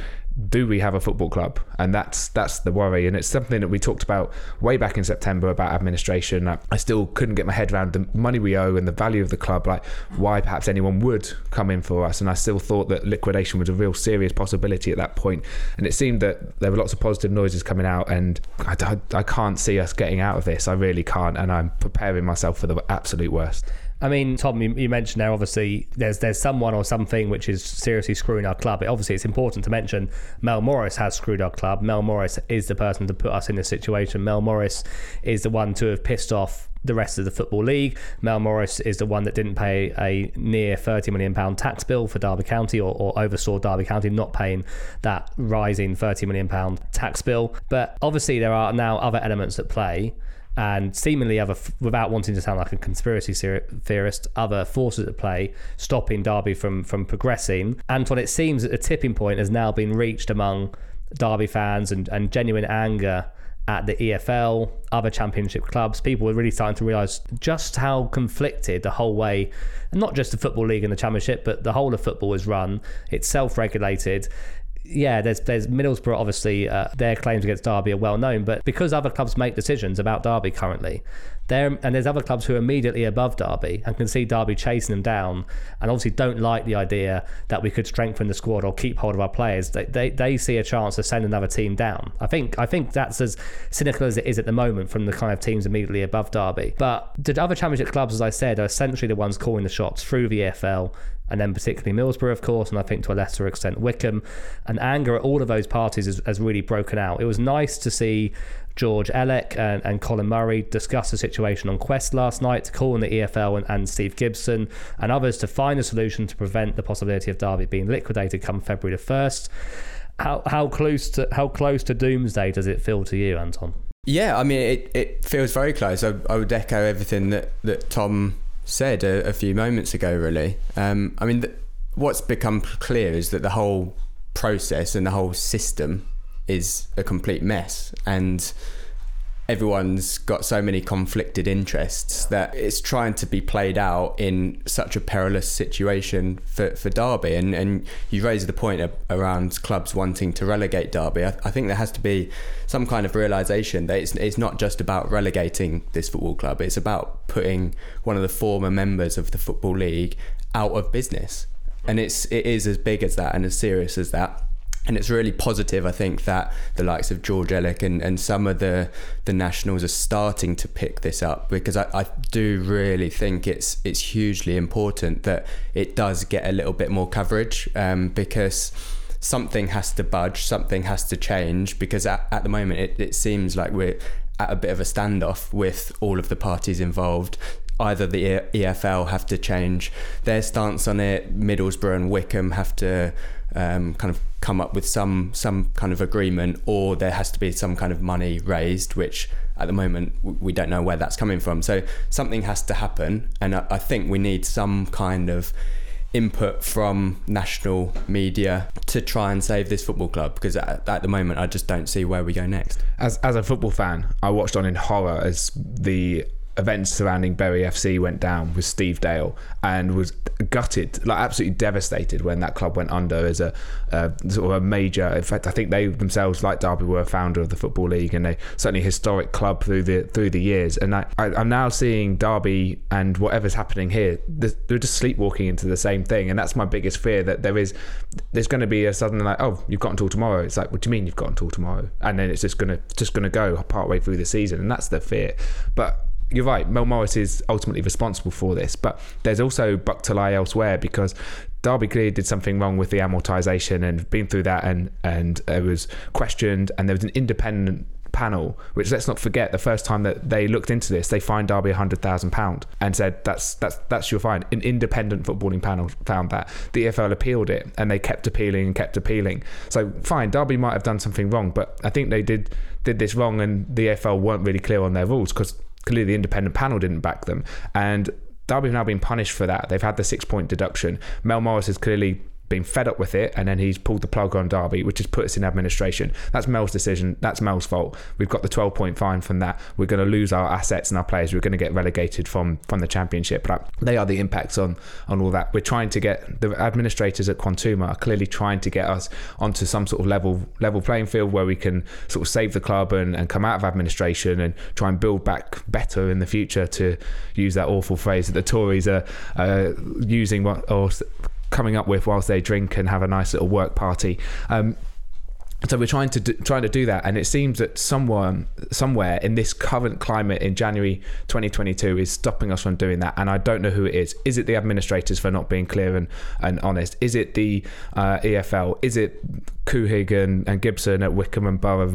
do we have a football club? And that's that's the worry. And it's something that we talked about way back in September about administration. I, still couldn't get my head around the money we owe and the value of the club, like why perhaps anyone would come in for us. And I still thought that liquidation was a real serious possibility at that point. And it seemed that there were lots of positive noises coming out, and I, I, I can't see us getting out of this. I really can't. And I'm preparing myself for the absolute worst. I mean, Tom, you, you, mentioned there obviously there's there's someone or something which is seriously screwing our club. Obviously, it's important to mention Mel Morris has screwed our club. Mel Morris is the person to put us in this situation. Mel Morris is the one to have pissed off the rest of the football league. Mel Morris is the one that didn't pay a near thirty million pound tax bill for Derby County, or, or oversaw Derby County not paying that rising thirty million pound tax bill. But obviously, there are now other elements at play and seemingly other, without wanting to sound like a conspiracy theorist, other forces at play stopping Derby from from progressing. Anton, it seems that the tipping point has now been reached among Derby fans and, and genuine anger at the EFL, other championship clubs. People were really starting to realise just how conflicted the whole way, not just the Football League and the Championship, but the whole of football is run. It's self regulated yeah, there's there's Middlesbrough. Obviously, uh, their claims against Derby are well known, but because other clubs make decisions about Derby currently, there and there's other clubs who are immediately above Derby and can see Derby chasing them down, and obviously don't like the idea that we could strengthen the squad or keep hold of our players. They they, they see a chance to send another team down. I think I think that's as cynical as it is at the moment from the kind of teams immediately above Derby. But the other Championship clubs, as I said, are essentially the ones calling the shots through the EFL and then particularly Middlesbrough, of course, and I think to a lesser extent Wycombe. And anger at all of those parties has, has really broken out. It was nice to see George Elek and, and, Colin Murray discuss the situation on Quest last night, to call on the EFL and, and, Steve Gibson and others to find a solution to prevent the possibility of Derby being liquidated come February the first. How how close to how close to doomsday does it feel to you, Anton? Yeah, I mean it, it feels very close. I, I would echo everything that, that Tom said a, a few moments ago. Really, um, I mean, the, what's become clear is that the whole process and the whole system is a complete mess, and everyone's got so many conflicted interests that it's trying to be played out in such a perilous situation for, for Derby. And, and you raised the point around clubs wanting to relegate Derby. I, I, think there has to be some kind of realization that it's, it's not just about relegating this football club, it's about putting one of the former members of the Football League out of business. And it's it is as big as that and as serious as that and it's really positive, I think, that the likes of George Elek and, and some of the the nationals are starting to pick this up because I, I do really think it's it's hugely important that it does get a little bit more coverage um, because something has to budge, something has to change because at, at the moment it, it seems like we're at a bit of a standoff with all of the parties involved either the EFL have to change their stance on it, Middlesbrough and Wycombe have to um, kind of come up with some some kind of agreement, or there has to be some kind of money raised, which at the moment we don't know where that's coming from. So something has to happen, and I, I think we need some kind of input from national media to try and save this football club because at, at, the moment I just don't see where we go next. As as a football fan, I watched on in horror as the events surrounding Bury FC went down with Steve Dale and was gutted, like absolutely devastated when that club went under as a, sort of a major. In fact, I think they themselves, like Derby, were a founder of the football league and they certainly historic club through the through the years. And I, I, am now seeing Derby and whatever's happening here, they're just sleepwalking into the same thing. And that's my biggest fear that there is there's going to be a sudden like, oh, you've got until tomorrow. It's like, what do you mean you've got until tomorrow? And then it's just gonna just gonna go part way through the season, and that's the fear. But you're right. Mel Morris is ultimately responsible for this, but there's also buck to lie elsewhere because Derby clearly did something wrong with the amortisation and been through that, and and it was questioned, and there was an independent panel, which let's not forget, the first time that they looked into this, they fined Derby hundred thousand pound and said that's that's that's your fine. An independent footballing panel found that the EFL appealed it, and they kept appealing and kept appealing. So fine, Derby might have done something wrong, but I think they did did this wrong, and the EFL weren't really clear on their rules because clearly the independent panel didn't back them. And Derby have now been punished for that. They've had the six point deduction. Mel Morris has clearly been fed up with it, and then he's pulled the plug on Derby, which has put us in administration. That's Mel's decision. That's Mel's fault. We've got the 12 point fine from that. We're going to lose our assets and our players. We're going to get relegated from from the championship. But they are the impacts on on all that. We're trying to get the administrators at Quantuma are clearly trying to get us onto some sort of level level playing field where we can sort of save the club and, and come out of administration and try and build back better in the future. To use that awful phrase that the Tories are uh, using, what or coming up with whilst they drink and have a nice little work party. Um, so we're trying to do, trying to do that, and it seems that someone somewhere in this current climate in January 2022 is stopping us from doing that. And I don't know who it is. Is it the administrators for not being clear and, and honest? Is it the uh, EFL? Is it Couhig and, and Gibson at Wycombe and Borough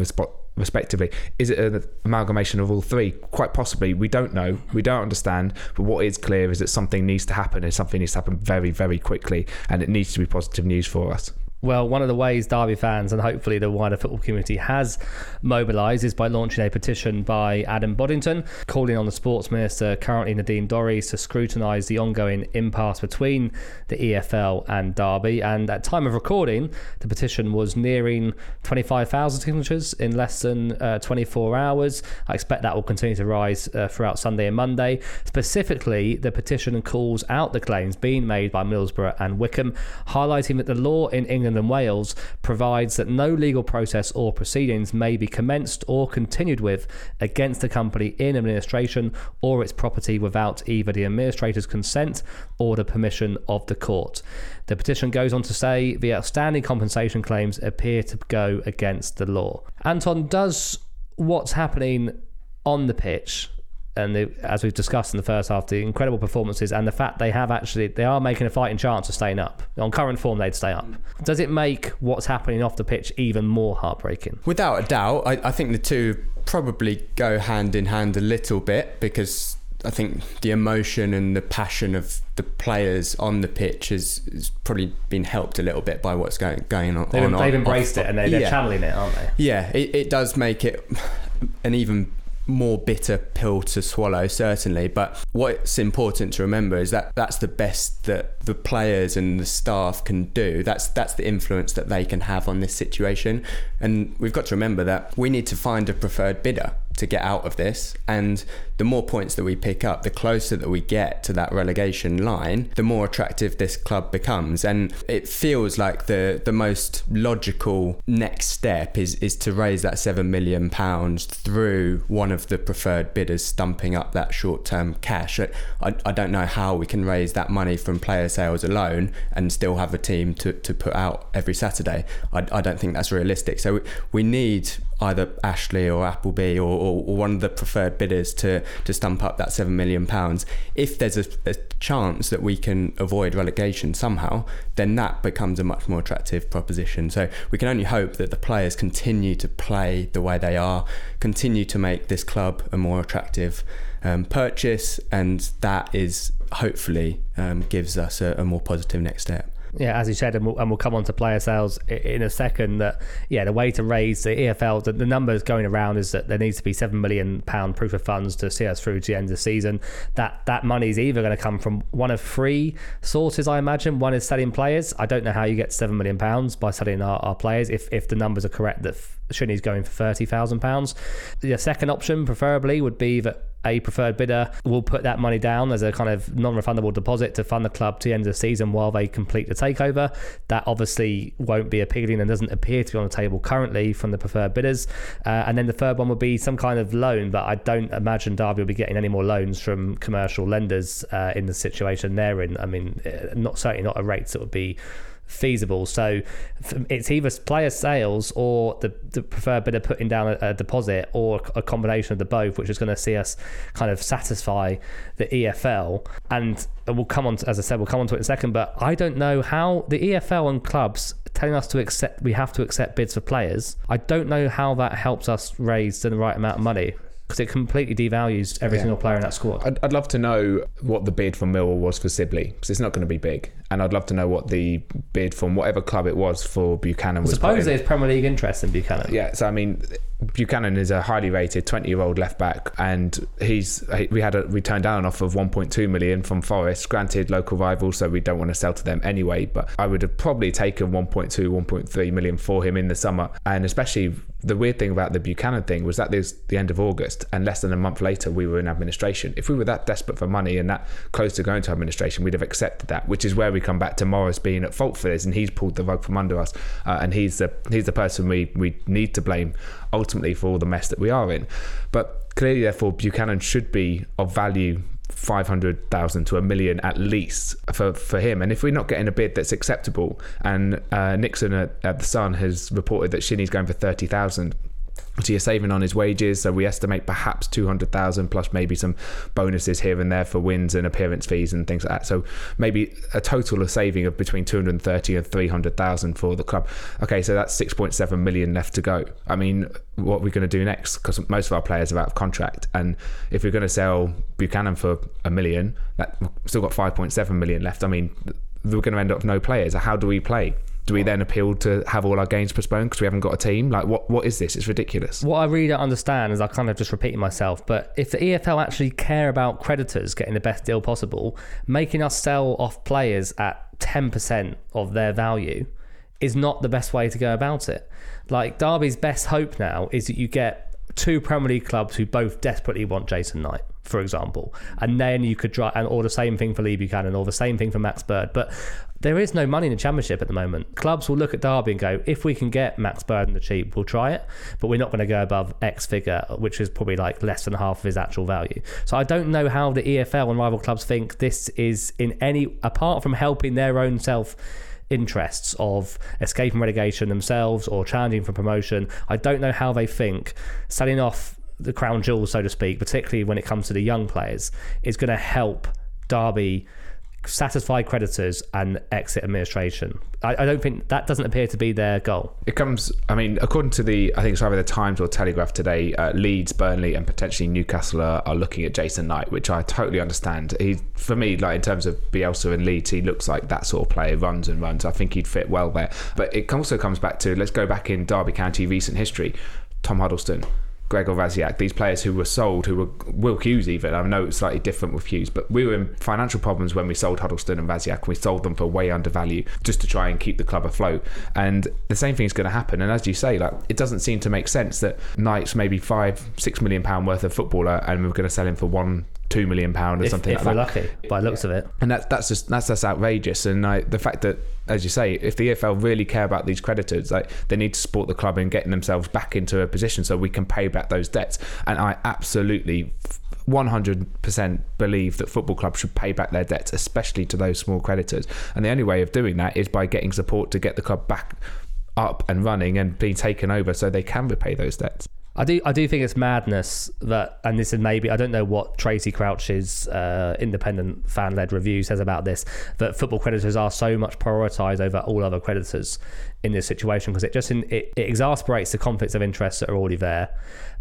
respectively. Is it an amalgamation of all three? Quite possibly. We don't know. We don't understand. But what is clear is that something needs to happen and something needs to happen very, very quickly. And it needs to be positive news for us. Well, one of the ways Derby fans and hopefully the wider football community has mobilised is by launching a petition by Adam Boddington, calling on the sports minister, currently Nadine Dorries, to scrutinise the ongoing impasse between the EFL and Derby. And at time of recording, the petition was nearing 25,000 signatures in less than uh, 24 hours. I expect that will continue to rise uh, throughout Sunday and Monday. Specifically, the petition calls out the claims being made by Middlesbrough and Wycombe, highlighting that the law in England England and Wales provides that no legal process or proceedings may be commenced or continued with against the company in administration or its property without either the administrator's consent or the permission of the court. The petition goes on to say the outstanding compensation claims appear to go against the law. Anton, does what's happening on the pitch and the, as we've discussed in the first half, the incredible performances and the fact they have actually they are making a fighting chance of staying up. On current form, they'd stay up. Does it make what's happening off the pitch even more heartbreaking? Without a doubt, I, I think the two probably go hand in hand a little bit because I think the emotion and the passion of the players on the pitch has, probably been helped a little bit by what's going going on. They've, on, they've on- embraced off- it and they, they're yeah. channeling it, aren't they? Yeah, it, it does make it an even more bitter pill to swallow, certainly. But what's important to remember is that that's the best that the players and the staff can do. That's that's the influence that they can have on this situation. And we've got to remember that we need to find a preferred bidder to get out of this. And the more points that we pick up, the closer that we get to that relegation line, the more attractive this club becomes. And it feels like the the most logical next step is is to raise that seven million pounds through one of the preferred bidders stumping up that short term cash. I, I, don't know how we can raise that money from player sales alone and still have a team to, to put out every Saturday. I, I don't think that's realistic. So we, we need either Ashley or Appleby or, or, or one of the preferred bidders to, to stump up that seven million pounds. If there's a, a chance that we can avoid relegation somehow, then that becomes a much more attractive proposition. So we can only hope that the players continue to play the way they are, continue to make this club a more attractive um, purchase, and that is hopefully um, gives us a, a more positive next step. Yeah, as you said, and we'll, and we'll come on to player sales in a second. That yeah, the way to raise the EFL, the, the numbers going around is that there needs to be seven million pound proof of funds to see us through to the end of the season. That that money is either going to come from one of three sources, I imagine. One is selling players. I don't know how you get seven million pounds by selling our, our players. If if the numbers are correct, that Shinnie's going for thirty thousand pounds. The second option, preferably, would be that a preferred bidder will put that money down as a kind of non-refundable deposit to fund the club to the end of the season while they complete the takeover. That obviously won't be appealing and doesn't appear to be on the table currently from the preferred bidders. Uh, and then the third one would be some kind of loan, but I don't imagine Derby will be getting any more loans from commercial lenders uh, in the situation they're in. I mean, uh, not certainly not at rates that would be feasible. So it's either player sales or the, the preferred bidder putting down a, a deposit or a combination of the both, which is going to see us kind of satisfy the EFL. And we'll come on, to, as I said, we'll come on to it in a second. But I don't know how the EFL and clubs telling us to accept, we have to accept bids for players. I don't know how that helps us raise the right amount of money. Because it completely devalues every single player in that squad. I'd, I'd love to know what the bid from Millwall was for Sibley because it's not going to be big, and I'd love to know what the bid from whatever club it was for Buchanan was. suppose put there's Premier League interest in Buchanan. Yeah, so I mean, Buchanan is a highly rated 20 year old left back, and he's we had a we turned down an offer of 1.2 million from Forest. Granted, local rivals, so we don't want to sell to them anyway. But I would have probably taken 1.2, 1.3 million for him in the summer, and especially the weird thing about the Buchanan thing was that there's the end of August, and less than a month later we were in administration. If we were that desperate for money and that close to going to administration, we'd have accepted that. Which is where we come back to Morris being at fault for this, and he's pulled the rug from under us, uh, and he's the he's the person we we need to blame ultimately for all the mess that we are in. But clearly, therefore, Buchanan should be of value. 500,000 to a million at least for, for him. And if we're not getting a bid that's acceptable, and uh, Nixon at, at The Sun has reported that Shinnie's going for 30,000, so you're saving on his wages. So we estimate perhaps 200,000 plus maybe some bonuses here and there for wins and appearance fees and things like that. So maybe a total of saving of between 230 and 300,000 for the club. Okay, so that's 6.7 million left to go. I mean, what are we going to do next? Because most of our players are out of contract, and if we're going to sell Buchanan for a million, that we've still got 5.7 million left. I mean, we're going to end up with no players. How do we play? Do we then appeal to have all our games postponed because we haven't got a team? Like, what what is this? It's ridiculous. What I really don't understand is I kind of just repeating myself, but if the EFL actually care about creditors getting the best deal possible, making us sell off players at 10% of their value is not the best way to go about it. Like Derby's best hope now is that you get two Premier League clubs who both desperately want Jason Knight, for example, and then you could try and or the same thing for Lee Buchanan or the same thing for Max Bird, but there is no money in the championship at the moment. Clubs will look at Derby and go, if we can get Max Bird the cheap, we'll try it, but we're not going to go above X figure, which is probably like less than half of his actual value. So I don't know how the EFL and rival clubs think this is in any apart from helping their own self interests of escaping relegation themselves or challenging for promotion. I don't know how they think selling off the crown jewels, so to speak, particularly when it comes to the young players, is going to help Derby satisfy creditors and exit administration. I, I, don't think that doesn't appear to be their goal. It comes, I mean, according to the, I think it's either the Times or Telegraph today, uh, Leeds, Burnley, and potentially Newcastle are, are, looking at Jason Knight, which I totally understand. He, for me, like in terms of Bielsa and Leeds, he looks like that sort of player, runs and runs. I think he'd fit well there. But it also comes back to let's go back in Derby County recent history. Tom Huddlestone, Gregor Rasiak, these players who were sold, who were Will Hughes even. I know it's slightly different with Hughes, but we were in financial problems when we sold Huddlestone and Rasiak. We sold them for way under value just to try and keep the club afloat. And the same thing is going to happen. And as you say, like it doesn't seem to make sense that Knight's maybe five, six million pound worth of footballer, and we're going to sell him for one two million pound or if, something if like we're that. lucky by looks of it. And that's that's just that's just outrageous. And I, the fact that as you say if the EFL really care about these creditors like they need to support the club in getting themselves back into a position so we can pay back those debts. And I absolutely 100% believe that football clubs should pay back their debts especially to those small creditors. And the only way of doing that is by getting support to get the club back up and running and being taken over so they can repay those debts I do, I do think it's madness that, and this is maybe I don't know what Tracey Crouch's uh, independent fan-led review says about this. That football creditors are so much prioritised over all other creditors in this situation because it just it, it exasperates the conflicts of interest that are already there.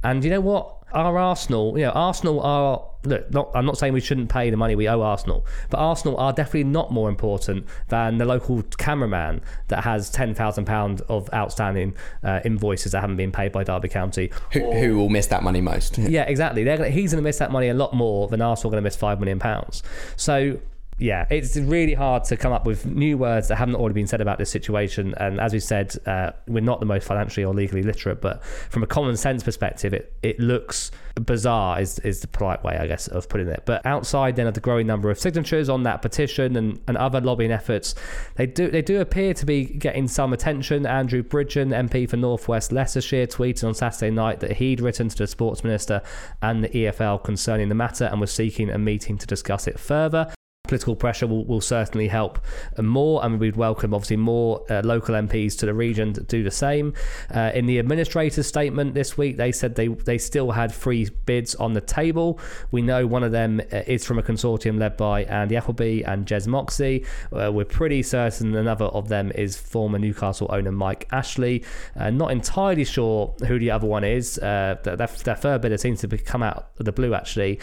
And you know what? Our Arsenal, you know, Arsenal are look. Not, I'm not saying we shouldn't pay the money we owe Arsenal, but Arsenal are definitely not more important than the local cameraman that has ten thousand pound of outstanding uh, invoices that haven't been paid by Derby County. Who, or, who will miss that money most? yeah, exactly. Gonna, he's going to miss that money a lot more than Arsenal going to miss five million pounds. So yeah, it's really hard to come up with new words that haven't already been said about this situation. And as we said, uh, we're not the most financially or legally literate, but from a common sense perspective, it, it looks bizarre, is, is the polite way, I guess, of putting it. But outside then of the growing number of signatures on that petition and, and other lobbying efforts, they do they do appear to be getting some attention. Andrew Bridgen, MP for Northwest Leicestershire, tweeted on Saturday night that he'd written to the sports minister and the EFL concerning the matter and was seeking a meeting to discuss it further political pressure will, will certainly help more, and we'd welcome obviously more uh, local MPs to the region to do the same. Uh, in the administrator's statement this week, they said they they still had three bids on the table. We know one of them uh, is from a consortium led by Andy Appleby and Jez Moxey. Uh, we're pretty certain another of them is former Newcastle owner Mike Ashley. Uh, not entirely sure who the other one is. Uh, their third bidder seems to be come out of the blue actually.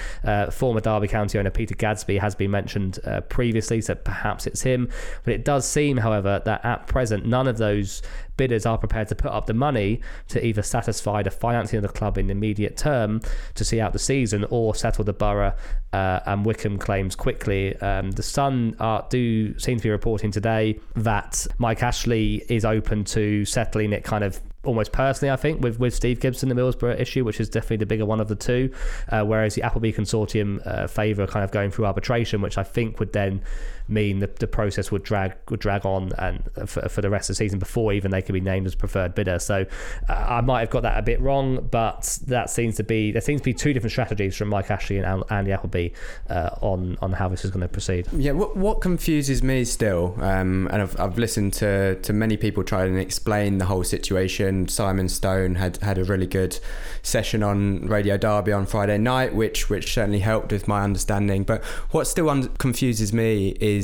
former Derby County owner Peter Gadsby has been mentioned uh, previously, so perhaps it's him. But it does seem, however, that at present none of those bidders are prepared to put up the money to either satisfy the financing of the club in the immediate term to see out the season or settle the borough uh, and Wycombe claims quickly. Um, the Sun are, do seem to be reporting today that Mike Ashley is open to settling it kind of almost personally, I think, with, with Steve Gibson, the Middlesbrough issue, which is definitely the bigger one of the two. Uh, whereas the Appleby consortium uh, favour kind of going through arbitration, which I think would then mean that the process would drag would drag on and for, for the rest of the season before even they could be named as preferred bidder. So uh, I might have got that a bit wrong, but that seems to be there seems to be two different strategies from Mike Ashley and Andy Appleby uh, on on how this is going to proceed. Yeah, what what confuses me still, um, and I've, I've listened to to many people try and explain the whole situation. Simon Stone had had a really good session on Radio Derby on Friday night, which which certainly helped with my understanding. But what still un- confuses me is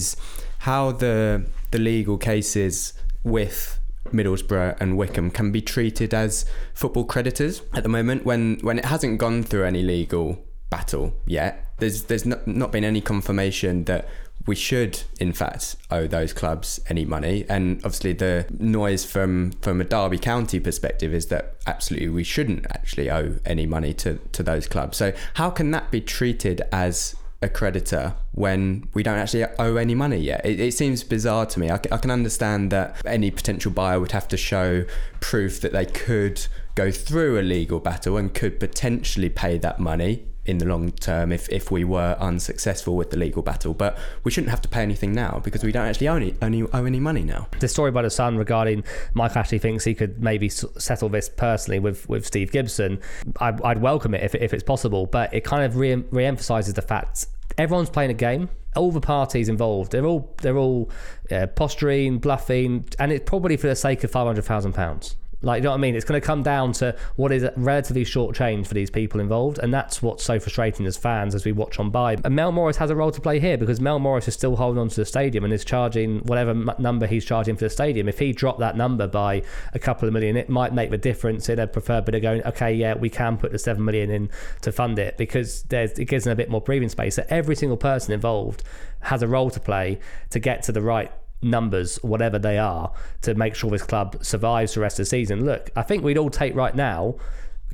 how the the legal cases with Middlesbrough and Wycombe can be treated as football creditors at the moment when when it hasn't gone through any legal battle yet. There's there's not, not been any confirmation that we should in fact owe those clubs any money and obviously the noise from from a Derby County perspective is that absolutely we shouldn't actually owe any money to to those clubs so how can that be treated as a creditor when we don't actually owe any money yet. It, it seems bizarre to me. I, I, can understand that any potential buyer would have to show proof that they could go through a legal battle and could potentially pay that money in the long term if, if we were unsuccessful with the legal battle. But we shouldn't have to pay anything now because we don't actually owe any, only owe any money now. The story by the Sun regarding Mike Ashley thinks he could maybe settle this personally with, with Steve Gibson. I, I'd, welcome it if, if it's possible, but it kind of re, re-emphasizes the fact everyone's playing a game. All the parties involved, they're all they're all uh, posturing, bluffing, and it's probably for the sake of five hundred thousand pounds. Like, you know what I mean? It's going to come down to what is a relatively short change for these people involved, and that's what's so frustrating as fans as we watch on by. And Mel Morris has a role to play here because Mel Morris is still holding on to the stadium and is charging whatever number he's charging for the stadium. If he dropped that number by a couple of million, it might make the difference in a preferred of going, okay, yeah, we can put the seven million in to fund it because it gives them a bit more breathing space. So every single person involved has a role to play to get to the right numbers, whatever they are, to make sure this club survives the rest of the season. Look, I think we'd all take right now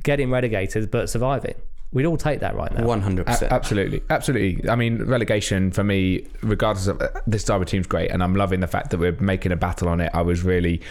getting relegated but surviving. We'd all take that right now. One hundred percent. absolutely, absolutely. I mean, relegation for me, regardless of uh, this Derby team's great, and I'm loving the fact that we're making a battle on it. I was really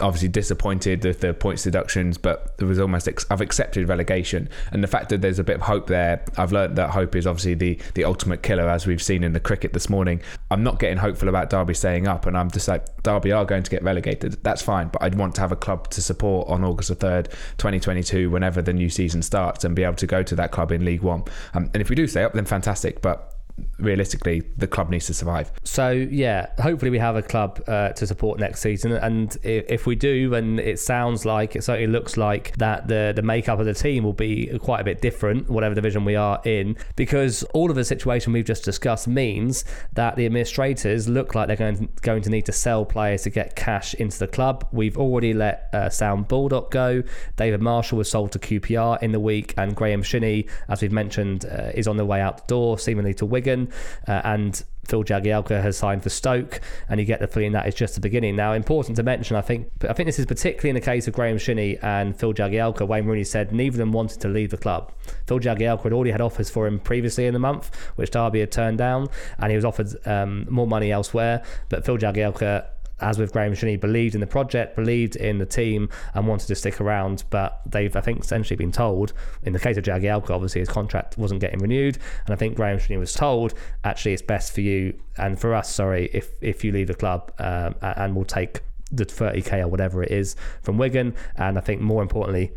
obviously disappointed with the points deductions, but there was almost ex- I've accepted relegation, and the fact that there's a bit of hope there. I've learned that hope is obviously the the ultimate killer, as we've seen in the cricket this morning. I'm not getting hopeful about Derby staying up, and I'm just like Derby are going to get relegated. That's fine, but I'd want to have a club to support on August the third, 2022, whenever the new season starts, and be able to go to that club in League One. Um, and if we do stay up, then fantastic, but. Realistically, the club needs to survive. So yeah, hopefully we have a club uh, to support next season, and if, if we do, and it sounds like it certainly looks like that the the makeup of the team will be quite a bit different, whatever division we are in, because all of the situation we've just discussed means that the administrators look like they're going to, going to need to sell players to get cash into the club. We've already let uh, Sam Baldock go. David Marshall was sold to QPR in the week, and Graham Shinnie, as we've mentioned, uh, is on the way out the door, seemingly to Wigan, uh, and Phil Jagielka has signed for Stoke, and you get the feeling that is just the beginning. Now, important to mention, I think, I think this is particularly in the case of Graham Shinnie and Phil Jagielka. Wayne Rooney said neither of them wanted to leave the club. Phil Jagielka had already had offers for him previously in the month, which Derby had turned down, and he was offered um, more money elsewhere. But Phil Jagielka as with Graham Shinnie, believed in the project, believed in the team, and wanted to stick around. But they've, I think, essentially been told, in the case of Jagielka, obviously his contract wasn't getting renewed, and I think Graham Shinnie was told, actually, it's best for you and for us, sorry, if if you leave the club, um, and we'll take the 30k or whatever it is from Wigan, and I think more importantly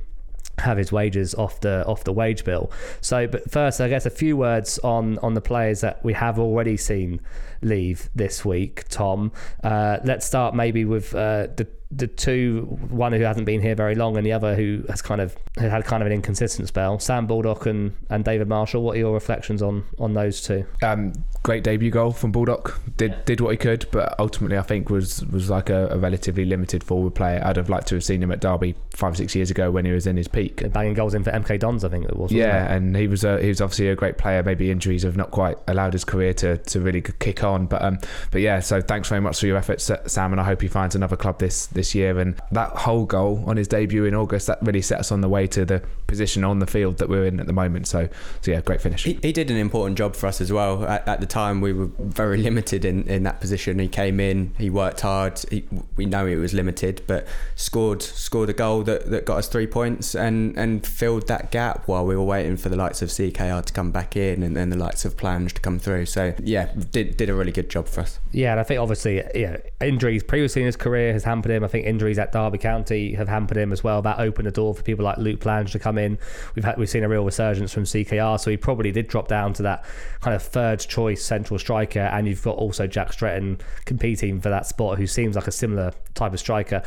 have his wages off the off the wage bill. So, but first, I guess a few words on on the players that we have already seen leave this week. Tom, uh, let's start maybe with uh, the the two, one who hasn't been here very long, and the other who has kind of had kind of an inconsistent spell. Sam Baldock and, and David Marshall. What are your reflections on on those two? Um, great debut goal from Baldock. Did did what he could, but ultimately I think was was like a, a relatively limited forward player. I'd have liked to have seen him at Derby five six years ago when he was in his peak. Banging goals in for MK Dons, I think it was. Yeah, it? and he was a, he was obviously a great player. Maybe injuries have not quite allowed his career to, to really kick on, but um, but yeah. So thanks very much for your efforts, Sam, and I hope he finds another club this this year. And that whole goal on his debut in August that really set us on the way to the position on the field that we're in at the moment. So so yeah, great finish. He, he did an important job for us as well. At, at the time, we were very limited in, in that position. He came in, he worked hard. He, we know he was limited, but scored scored a goal that, that got us three points and, and filled that gap while we were waiting for the likes of CKR to come back in and then the likes of Plange to come through. So yeah, did did a really good job for us. Yeah, and I think obviously, yeah, injuries previously in his career has hampered him. I think injuries at Derby County have hampered him as well. That opened the door for people like Luke Plange to come in. We've had we've seen a real resurgence from CKR, so he probably did drop down to that kind of third choice central striker. And you've got also Jack Stretton competing for that spot, who seems like a similar type of striker.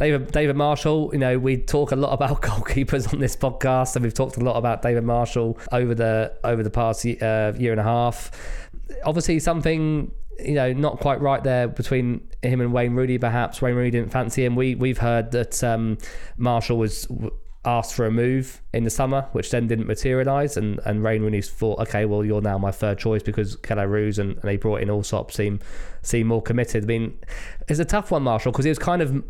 David David Marshall, you know, we talk a lot about goalkeepers on this podcast, and we've talked a lot about David Marshall over the over the past uh, year and a half. Obviously, something you know not quite right there between him and Wayne Rooney. Perhaps Wayne Rooney didn't fancy him. We we've heard that um, Marshall was asked for a move in the summer, which then didn't materialise, and and Wayne Rooney thought, okay, well you're now my third choice because Kelle Roos and, and they brought in Allsop seem seem more committed. I mean, it's a tough one, Marshall, because he was kind of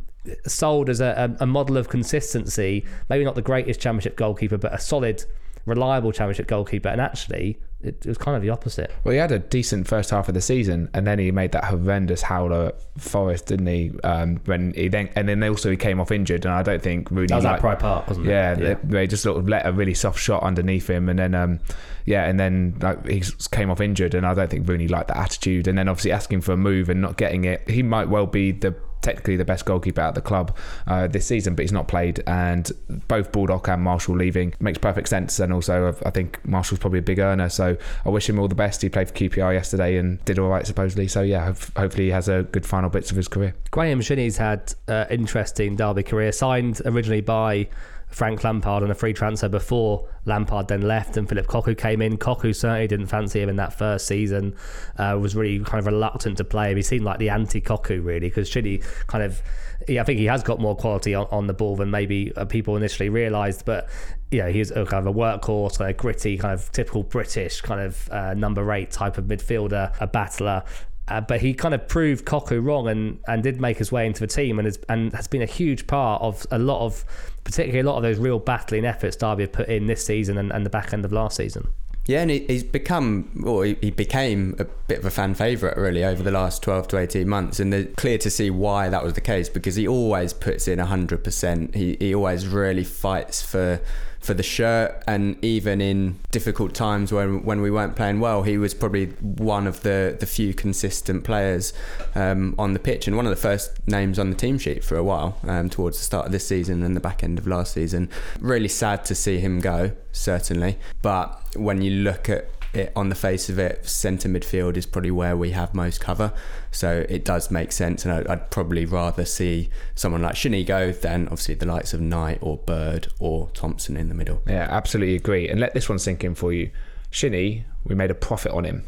sold as a, a model of consistency. Maybe not the greatest championship goalkeeper, but a solid, reliable championship goalkeeper. And actually, it, it was kind of the opposite. Well, he had a decent first half of the season, and then he made that horrendous howler at Forest, didn't he? Um, when he then and then also he came off injured, and I don't think Rooney. That was at Pride Park, wasn't it? Yeah, Yeah. They, they just sort of let a really soft shot underneath him, and then um, yeah, and then like, he came off injured, and I don't think Rooney liked that attitude. And then obviously asking for a move and not getting it, he might well be the technically the best goalkeeper at the club uh, this season, but he's not played. And both Baldock and Marshall leaving makes perfect sense. And also, I think Marshall's probably a big earner, so I wish him all the best. He played for QPR yesterday and did all right supposedly. So yeah, hopefully he has a good final bits of his career. Graham Shinnie's had uh, interesting Derby career, signed originally by Frank Lampard on a free transfer before Lampard then left and Phillip Cocu came in. Cocu certainly didn't fancy him in that first season, uh, was really kind of reluctant to play him. He seemed like the anti Cocu really because Shinnie kind of, yeah, I think he has got more quality on, on the ball than maybe uh, people initially realised, but yeah, he's a kind of a workhorse, a gritty, kind of typical British kind of uh, number eight type of midfielder, a battler. Uh, but he kind of proved Cocu wrong and, and did make his way into the team and has, and has been a huge part of a lot of, particularly a lot of those real battling efforts Derby have put in this season and, and the back end of last season. Yeah, and he's become, or he became a bit of a fan favourite really over the last 12 to 18 months. And it's clear to see why that was the case because he always puts in 100%. He, he always really fights for for the shirt. And even in difficult times when when we weren't playing well, he was probably one of the the few consistent players um, on the pitch and one of the first names on the team sheet for a while um, towards the start of this season and the back end of last season. Really sad to see him go, certainly. But when you look at it on the face of it, centre midfield is probably where we have most cover. So it does make sense, and I'd, I'd probably rather see someone like Shinnie go than obviously the likes of Knight or Bird or Thompson in the middle. Yeah, absolutely agree. And let this one sink in for you. Shinnie, we made a profit on him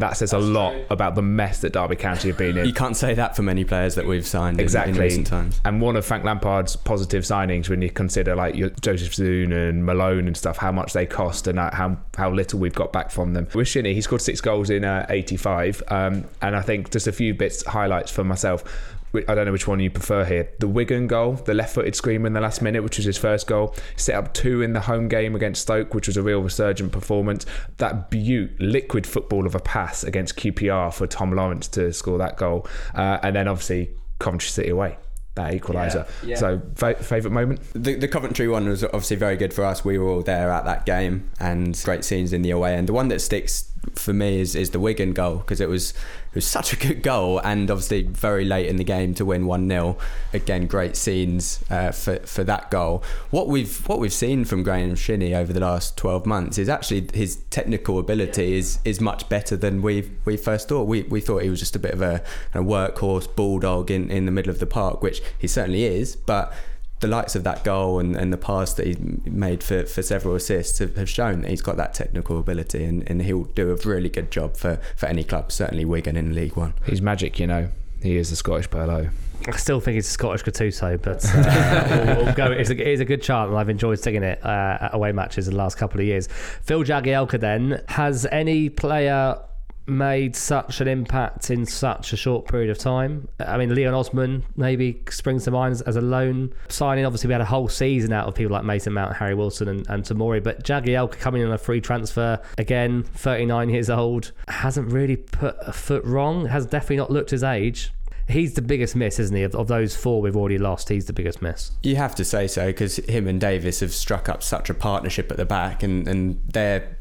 that says That's a lot true. about the mess that Derby County have been in. You can't say that for many players that we've signed exactly. in, in recent times. And one of Frank Lampard's positive signings when you consider like your Jozefzoon and Malone and stuff, how much they cost and how how little we've got back from them. With Shinnie, he scored six goals in uh, 85, um, and I think just a few bits highlights for myself. I don't know which one you prefer here. The Wigan goal, the left-footed screamer in the last minute, which was his first goal. Set up two in the home game against Stoke, which was a real resurgent performance. That butte, liquid football of a pass against QPR for Tom Lawrence to score that goal, uh, and then obviously Coventry City away that equaliser. Yeah, yeah. So, fa- favourite moment? The, the Coventry one was obviously very good for us. We were all there at that game and great scenes in the away end. The one that sticks for me is, is the Wigan goal because it was it was such a good goal and obviously very late in the game to win 1-0 again great scenes uh, for, for that goal. What we've what we've seen from Graham Shinnie over the last 12 months is actually his technical ability is is much better than we we first thought. We, we thought he was just a bit of a, a workhorse bulldog in, in the middle of the park which he certainly is but the likes of that goal and, and the pass that he made for, for several assists have, have shown that he's got that technical ability and, and he'll do a really good job for, for any club, certainly Wigan in League One. He's magic, you know. He is a Scottish Pirlo. I still think it's a Scottish Gattuso, but uh, we'll, we'll, go. It's a, it is a good chart, and I've enjoyed sticking it uh, at away matches in the last couple of years. Phil Jagielka, then, has any player made such an impact in such a short period of time. I mean, Leon Osman maybe springs to mind as, a loan signing. Obviously, we had a whole season out of people like Mason Mount, Harry Wilson, and, and Tomori. But Jagielka coming in on a free transfer again, 39 years old, hasn't really put a foot wrong. Has definitely not looked his age. He's the biggest miss, isn't he? Of, of those four we've already lost, he's the biggest miss. You have to say so because him and Davis have struck up such a partnership at the back, and, and they're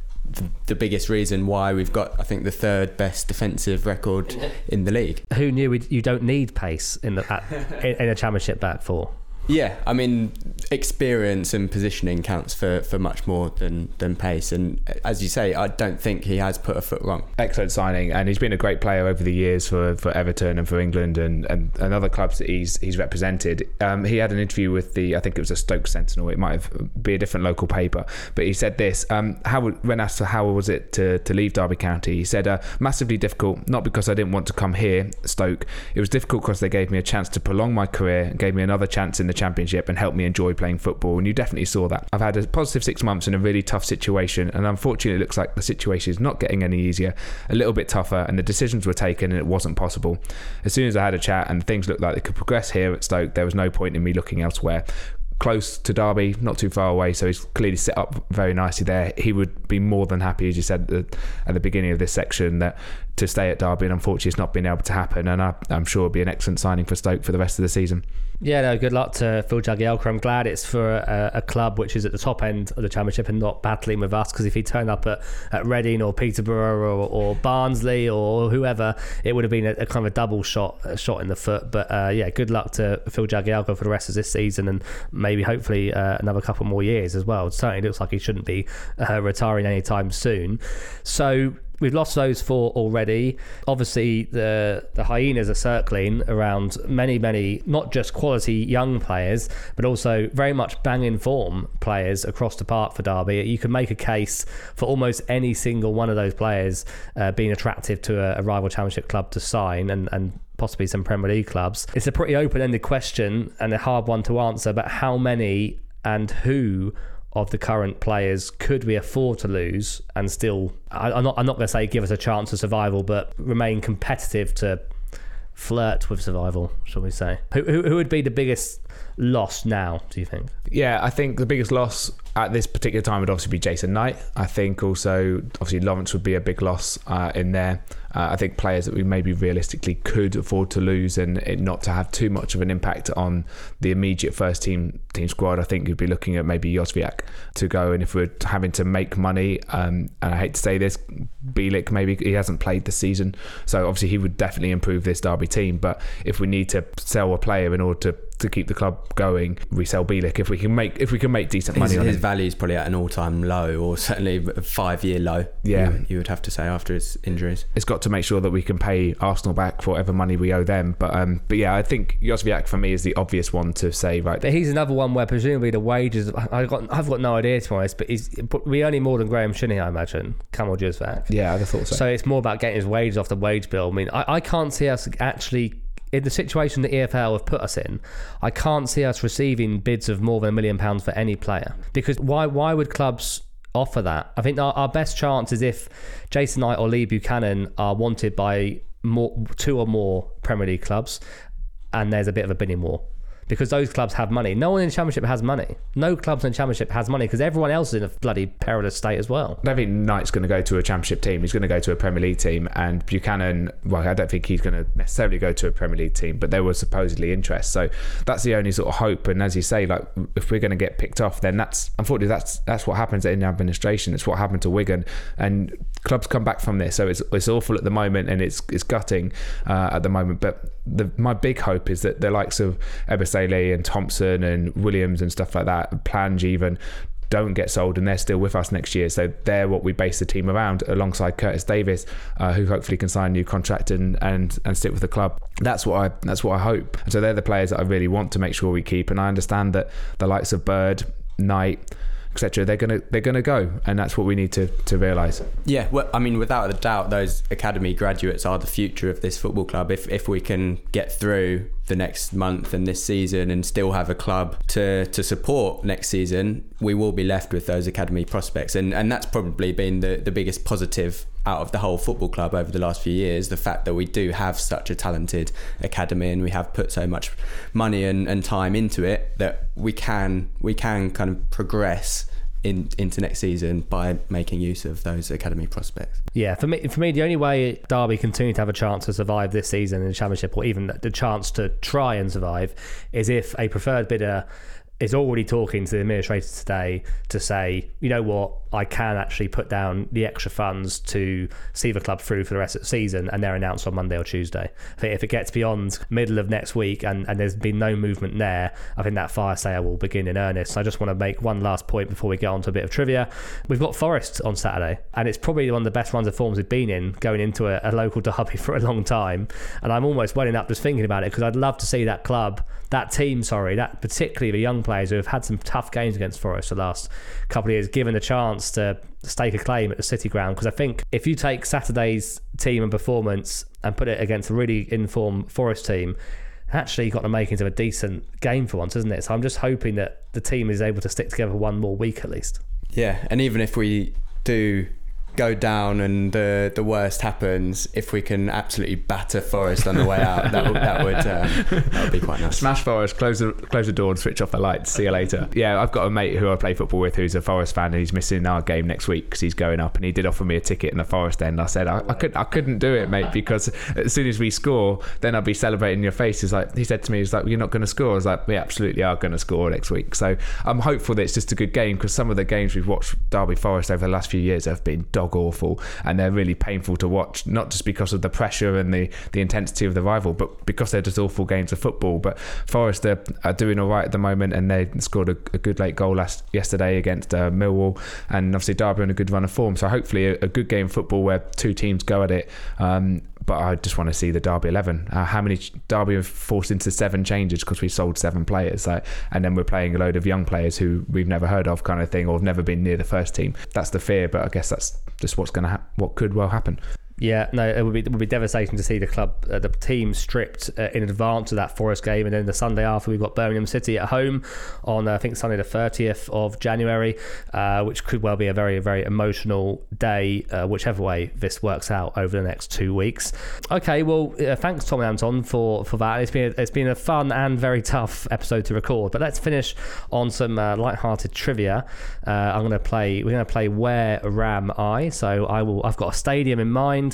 the, biggest reason why we've got, I think, the third best defensive record in the league. Who knew you don't need pace in the at, in a championship back four? Yeah, I mean, experience and positioning counts for, for much more than, than pace. And as you say, I don't think he has put a foot wrong. Excellent signing, and he's been a great player over the years for, for Everton and for England and, and, and other clubs that he's he's represented. Um, he had an interview with the, I think it was a Stoke Sentinel. It might have be a different local paper, but he said this: um, How when asked how was it to, to leave Derby County, he said, uh, "Massively difficult. Not because I didn't want to come here, Stoke. It was difficult because they gave me a chance to prolong my career and gave me another chance in the championship and helped me enjoy playing football. And you definitely saw that. I've had a positive six months in a really tough situation, and unfortunately, it looks like the situation is not getting any easier, a little bit tougher, and the decisions were taken, and it wasn't possible. As soon as I had a chat and things looked like they could progress here at Stoke, there was no point in me looking elsewhere close to Derby, not too far away, so he's clearly set up very nicely there. He would be more than happy, as you said at the, at the beginning of this section, that to stay at Derby, and unfortunately, it's not been able to happen. And I, I'm sure it'll be an excellent signing for Stoke for the rest of the season. Yeah, no, good luck to Phil Jagielka. I'm glad it's for a, a, club which is at the top end of the Championship and not battling with us. Because if he turned up at, at Reading or Peterborough or, or Barnsley or whoever, it would have been a, a kind of a double shot a shot in the foot. But uh, yeah, good luck to Phil Jagielka for the rest of this season and maybe hopefully uh, another couple more years as well. It certainly looks like he shouldn't be uh, retiring anytime soon. So We've lost those four already. Obviously, the the hyenas are circling around many, many not just quality young players, but also very much bang banging form players across the park for Derby. You could make a case for almost any single one of those players uh, being attractive to a, a rival Championship club to sign, and and possibly some Premier League clubs. It's a pretty open ended question and a hard one to answer, but how many and who of the current players could we afford to lose and still I, am not I'm not going to say give us a chance of survival but remain competitive to flirt with survival shall we say? Who, who, who would be the biggest loss now do you think? Yeah I think the biggest loss at this particular time would obviously be Jason Knight. I think also obviously Lawrence would be a big loss uh, in there uh, I think players that we maybe realistically could afford to lose and it not to have too much of an impact on the immediate first team team squad. I think you'd be looking at maybe Jozwiak to go, and if we're having to make money, um, and I hate to say this, Bielik maybe he hasn't played this season, so obviously he would definitely improve this Derby team. But if we need to sell a player in order to to keep the club going, we sell Bielik if we can make if we can make decent money his, on his him. value is probably at an all time low, or certainly a five year low. Yeah, you, you, would have to say after his injuries. It's got to make sure that we can pay Arsenal back for whatever money we owe them. But um, but yeah, I think Jozwiak for me is the obvious one to say. Right, but he's another one where presumably the wages. I got I've got no idea to be honest, but he's we only more than Graham Shinnie, I imagine. Kamil Jozwiak. Yeah, I thought so. So it's more about getting his wages off the wage bill. I mean, I, I can't see us actually in the situation the EFL have put us in, I can't see us receiving bids of more than a million pounds for any player. Because why why would clubs offer that? I think our, our best chance is if Jason Knight or Lee Buchanan are wanted by more two or more Premier League clubs, and there's a bit of a bidding war because those clubs have money. No one in the Championship has money. No clubs in the Championship has money because everyone else is in a bloody perilous state as well. I don't think Knight's going to go to a Championship team. He's going to go to a Premier League team. And Buchanan, well, I don't think he's going to necessarily go to a Premier League team, but there was supposedly interest. So that's the only sort of hope. And as you say, like if we're going to get picked off, then that's unfortunately that's that's what happens in administration. It's what happened to Wigan, and clubs come back from this. So it's it's awful at the moment, and it's it's gutting uh, at the moment. But the, my big hope is that the likes of Ebosele and Thompson and Williams and stuff like that, Plange even, don't get sold and they're still with us next year. So they're what we base the team around alongside Curtis Davies, uh, who hopefully can sign a new contract and, and and stick with the club. That's what I that's what I hope. And so they're the players that I really want to make sure we keep. And I understand that the likes of Bird, Knight, etc. They're gonna they're gonna go, and that's what we need to to realise. Yeah, well, I mean, without a doubt, those academy graduates are the future of this football club. If if we can get through the next month and this season and still have a club to to support next season, we will be left with those academy prospects, and and that's probably been the the biggest positive out of the whole football club over the last few years. The fact that we do have such a talented academy and we have put so much money and, and time into it that we can we can kind of progress in, into next season by making use of those academy prospects. Yeah, for me, for me, the only way Derby continue to have a chance to survive this season in the Championship, or even the chance to try and survive, is if a preferred bidder is already talking to the administrator today to say, you know what, I can actually put down the extra funds to see the club through for the rest of the season, and they're announced on Monday or Tuesday. I think if it gets beyond middle of next week and, and there's been no movement there, I think that fire sale will begin in earnest. So I just want to make one last point before we get on to a bit of trivia. We've got Forest on Saturday, and it's probably one of the best runs of forms we've been in going into a, a local derby for a long time. And I'm almost welling up just thinking about it because I'd love to see that club, that team, sorry, that particularly the young players who have had some tough games against Forest the last couple of years, given a chance to stake a claim at the City Ground. Because I think if you take Saturday's team and performance and put it against a really informed Forest team, actually got the makings of a decent game for once, isn't it? So I'm just hoping that the team is able to stick together one more week at least. Yeah, and even if we do go down and the the worst happens, if we can absolutely batter Forest on the way out, that would that would, uh, that would be quite nice. Smash Forest, close the close the door and switch off the lights. See you later. Yeah, I've got a mate who I play football with who's a Forest fan and he's missing our game next week because he's going up and he did offer me a ticket in the Forest end. I said I, I couldn't I couldn't do it, mate, because as soon as we score, then I'll be celebrating in your face. He's like he said to me, he's like, You're not gonna score. I was like, We absolutely are gonna score next week. So I'm hopeful that it's just a good game because some of the games we've watched Derby Forest over the last few years have been awful and they're really painful to watch, not just because of the pressure and the, the intensity of the rival, but because they're just awful games of football. But Forest are, are doing all right at the moment, and they scored a, a good late goal last yesterday against uh, Millwall, and obviously Derby on a good run of form. So hopefully a, a good game of football where two teams go at it. Um, but I just want to see the Derby 11. Uh, how many Derby have forced into seven changes because we sold seven players, like, and then we're playing a load of young players who we've never heard of, kind of thing, or have never been near the first team. That's the fear, but I guess that's just what's going to ha- what could well happen. Yeah, no, it would be it would be devastating to see the club, uh, the team stripped uh, in advance of that Forest game, and then the Sunday after we've got Birmingham City at home on uh, I think Sunday the thirtieth of January, uh, which could well be a very very emotional day, uh, whichever way this works out over the next two weeks. Okay, well, uh, thanks Tom and Anton for for that. It's been a, it's been a fun and very tough episode to record, but let's finish on some light-hearted trivia. I'm going to play. We're going to play Where Ram I. So I will. I've got a stadium in mind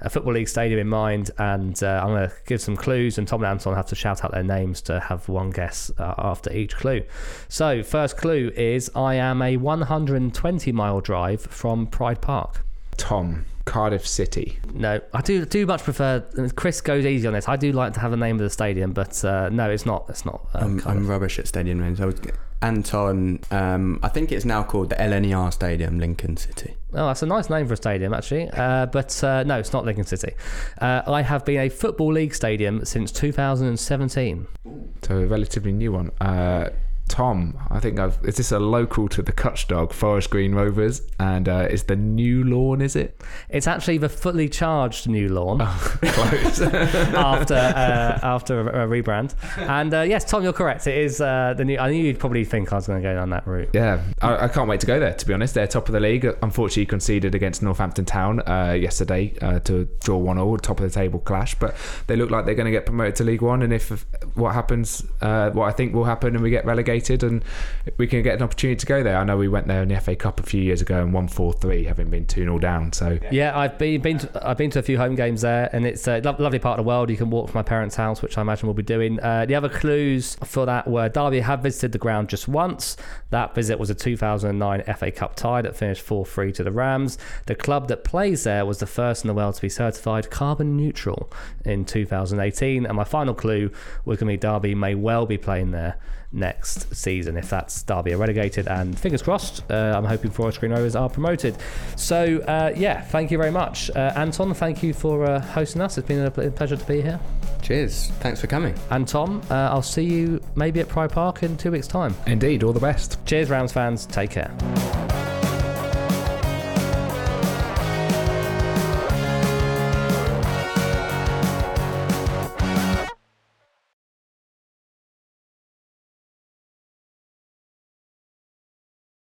a football league stadium in mind, and uh, I'm going to give some clues, and Tom and Anton have to shout out their names to have one guess uh, after each clue. So, first clue is I am a 120 mile drive from Pride Park. Tom, Cardiff City. No, I do do much prefer. Chris goes easy on this. I do like to have a name of the stadium, but uh, no, it's not. It's not. Uh, I'm, I'm rubbish at stadium names. I was Anton. Um, I think it's now called the LNER Stadium, Lincoln City. Oh, that's a nice name for a stadium, actually. Uh, but uh, no, it's not Lincoln City. Uh, I have been a football league stadium since 2017. So a relatively new one. Tom, I think I've. Is this a local to the Cutch Dog Forest Green Rovers? And uh, is the new lawn? Is it? It's actually the fully charged new lawn Oh, close. after uh, after a, a rebrand. And uh, yes, Tom, you're correct. It is uh, the new. I knew you'd probably think I was going to go down that route. yeah, I, I can't wait to go there. To be honest, they're top of the league. Unfortunately, conceded against Northampton Town uh, yesterday uh, to draw one all, top of the table clash. But they look like they're going to get promoted to League One. And if, if what happens, uh, what I think will happen, and we get relegated, and we can get an opportunity to go there. I know we went there in the FA Cup a few years ago and won four three, having been two 0 down. So Yeah, I've been been to, I've been to a few home games there, and it's a lo- lovely part of the world. You can walk from my parents' house, which I imagine we'll be doing. Uh, the other clues for that were Derby have visited the ground just once. That visit was a 2009 FA Cup tie that finished 4-3 to the Rams. The club that plays there was the first in the world to be certified carbon neutral in 2018. And my final clue was going to be Derby may well be playing there next season if that's Derby are relegated and fingers crossed uh, I'm hoping Forest Green Rovers are promoted. So uh, yeah thank you very much. Uh, Anton thank you for uh, hosting us. It's been a pleasure to be here. Cheers. Thanks for coming. and Tom uh, I'll see you maybe at Pride Park in two weeks time. Indeed, all the best. cheers Rams fans. Take care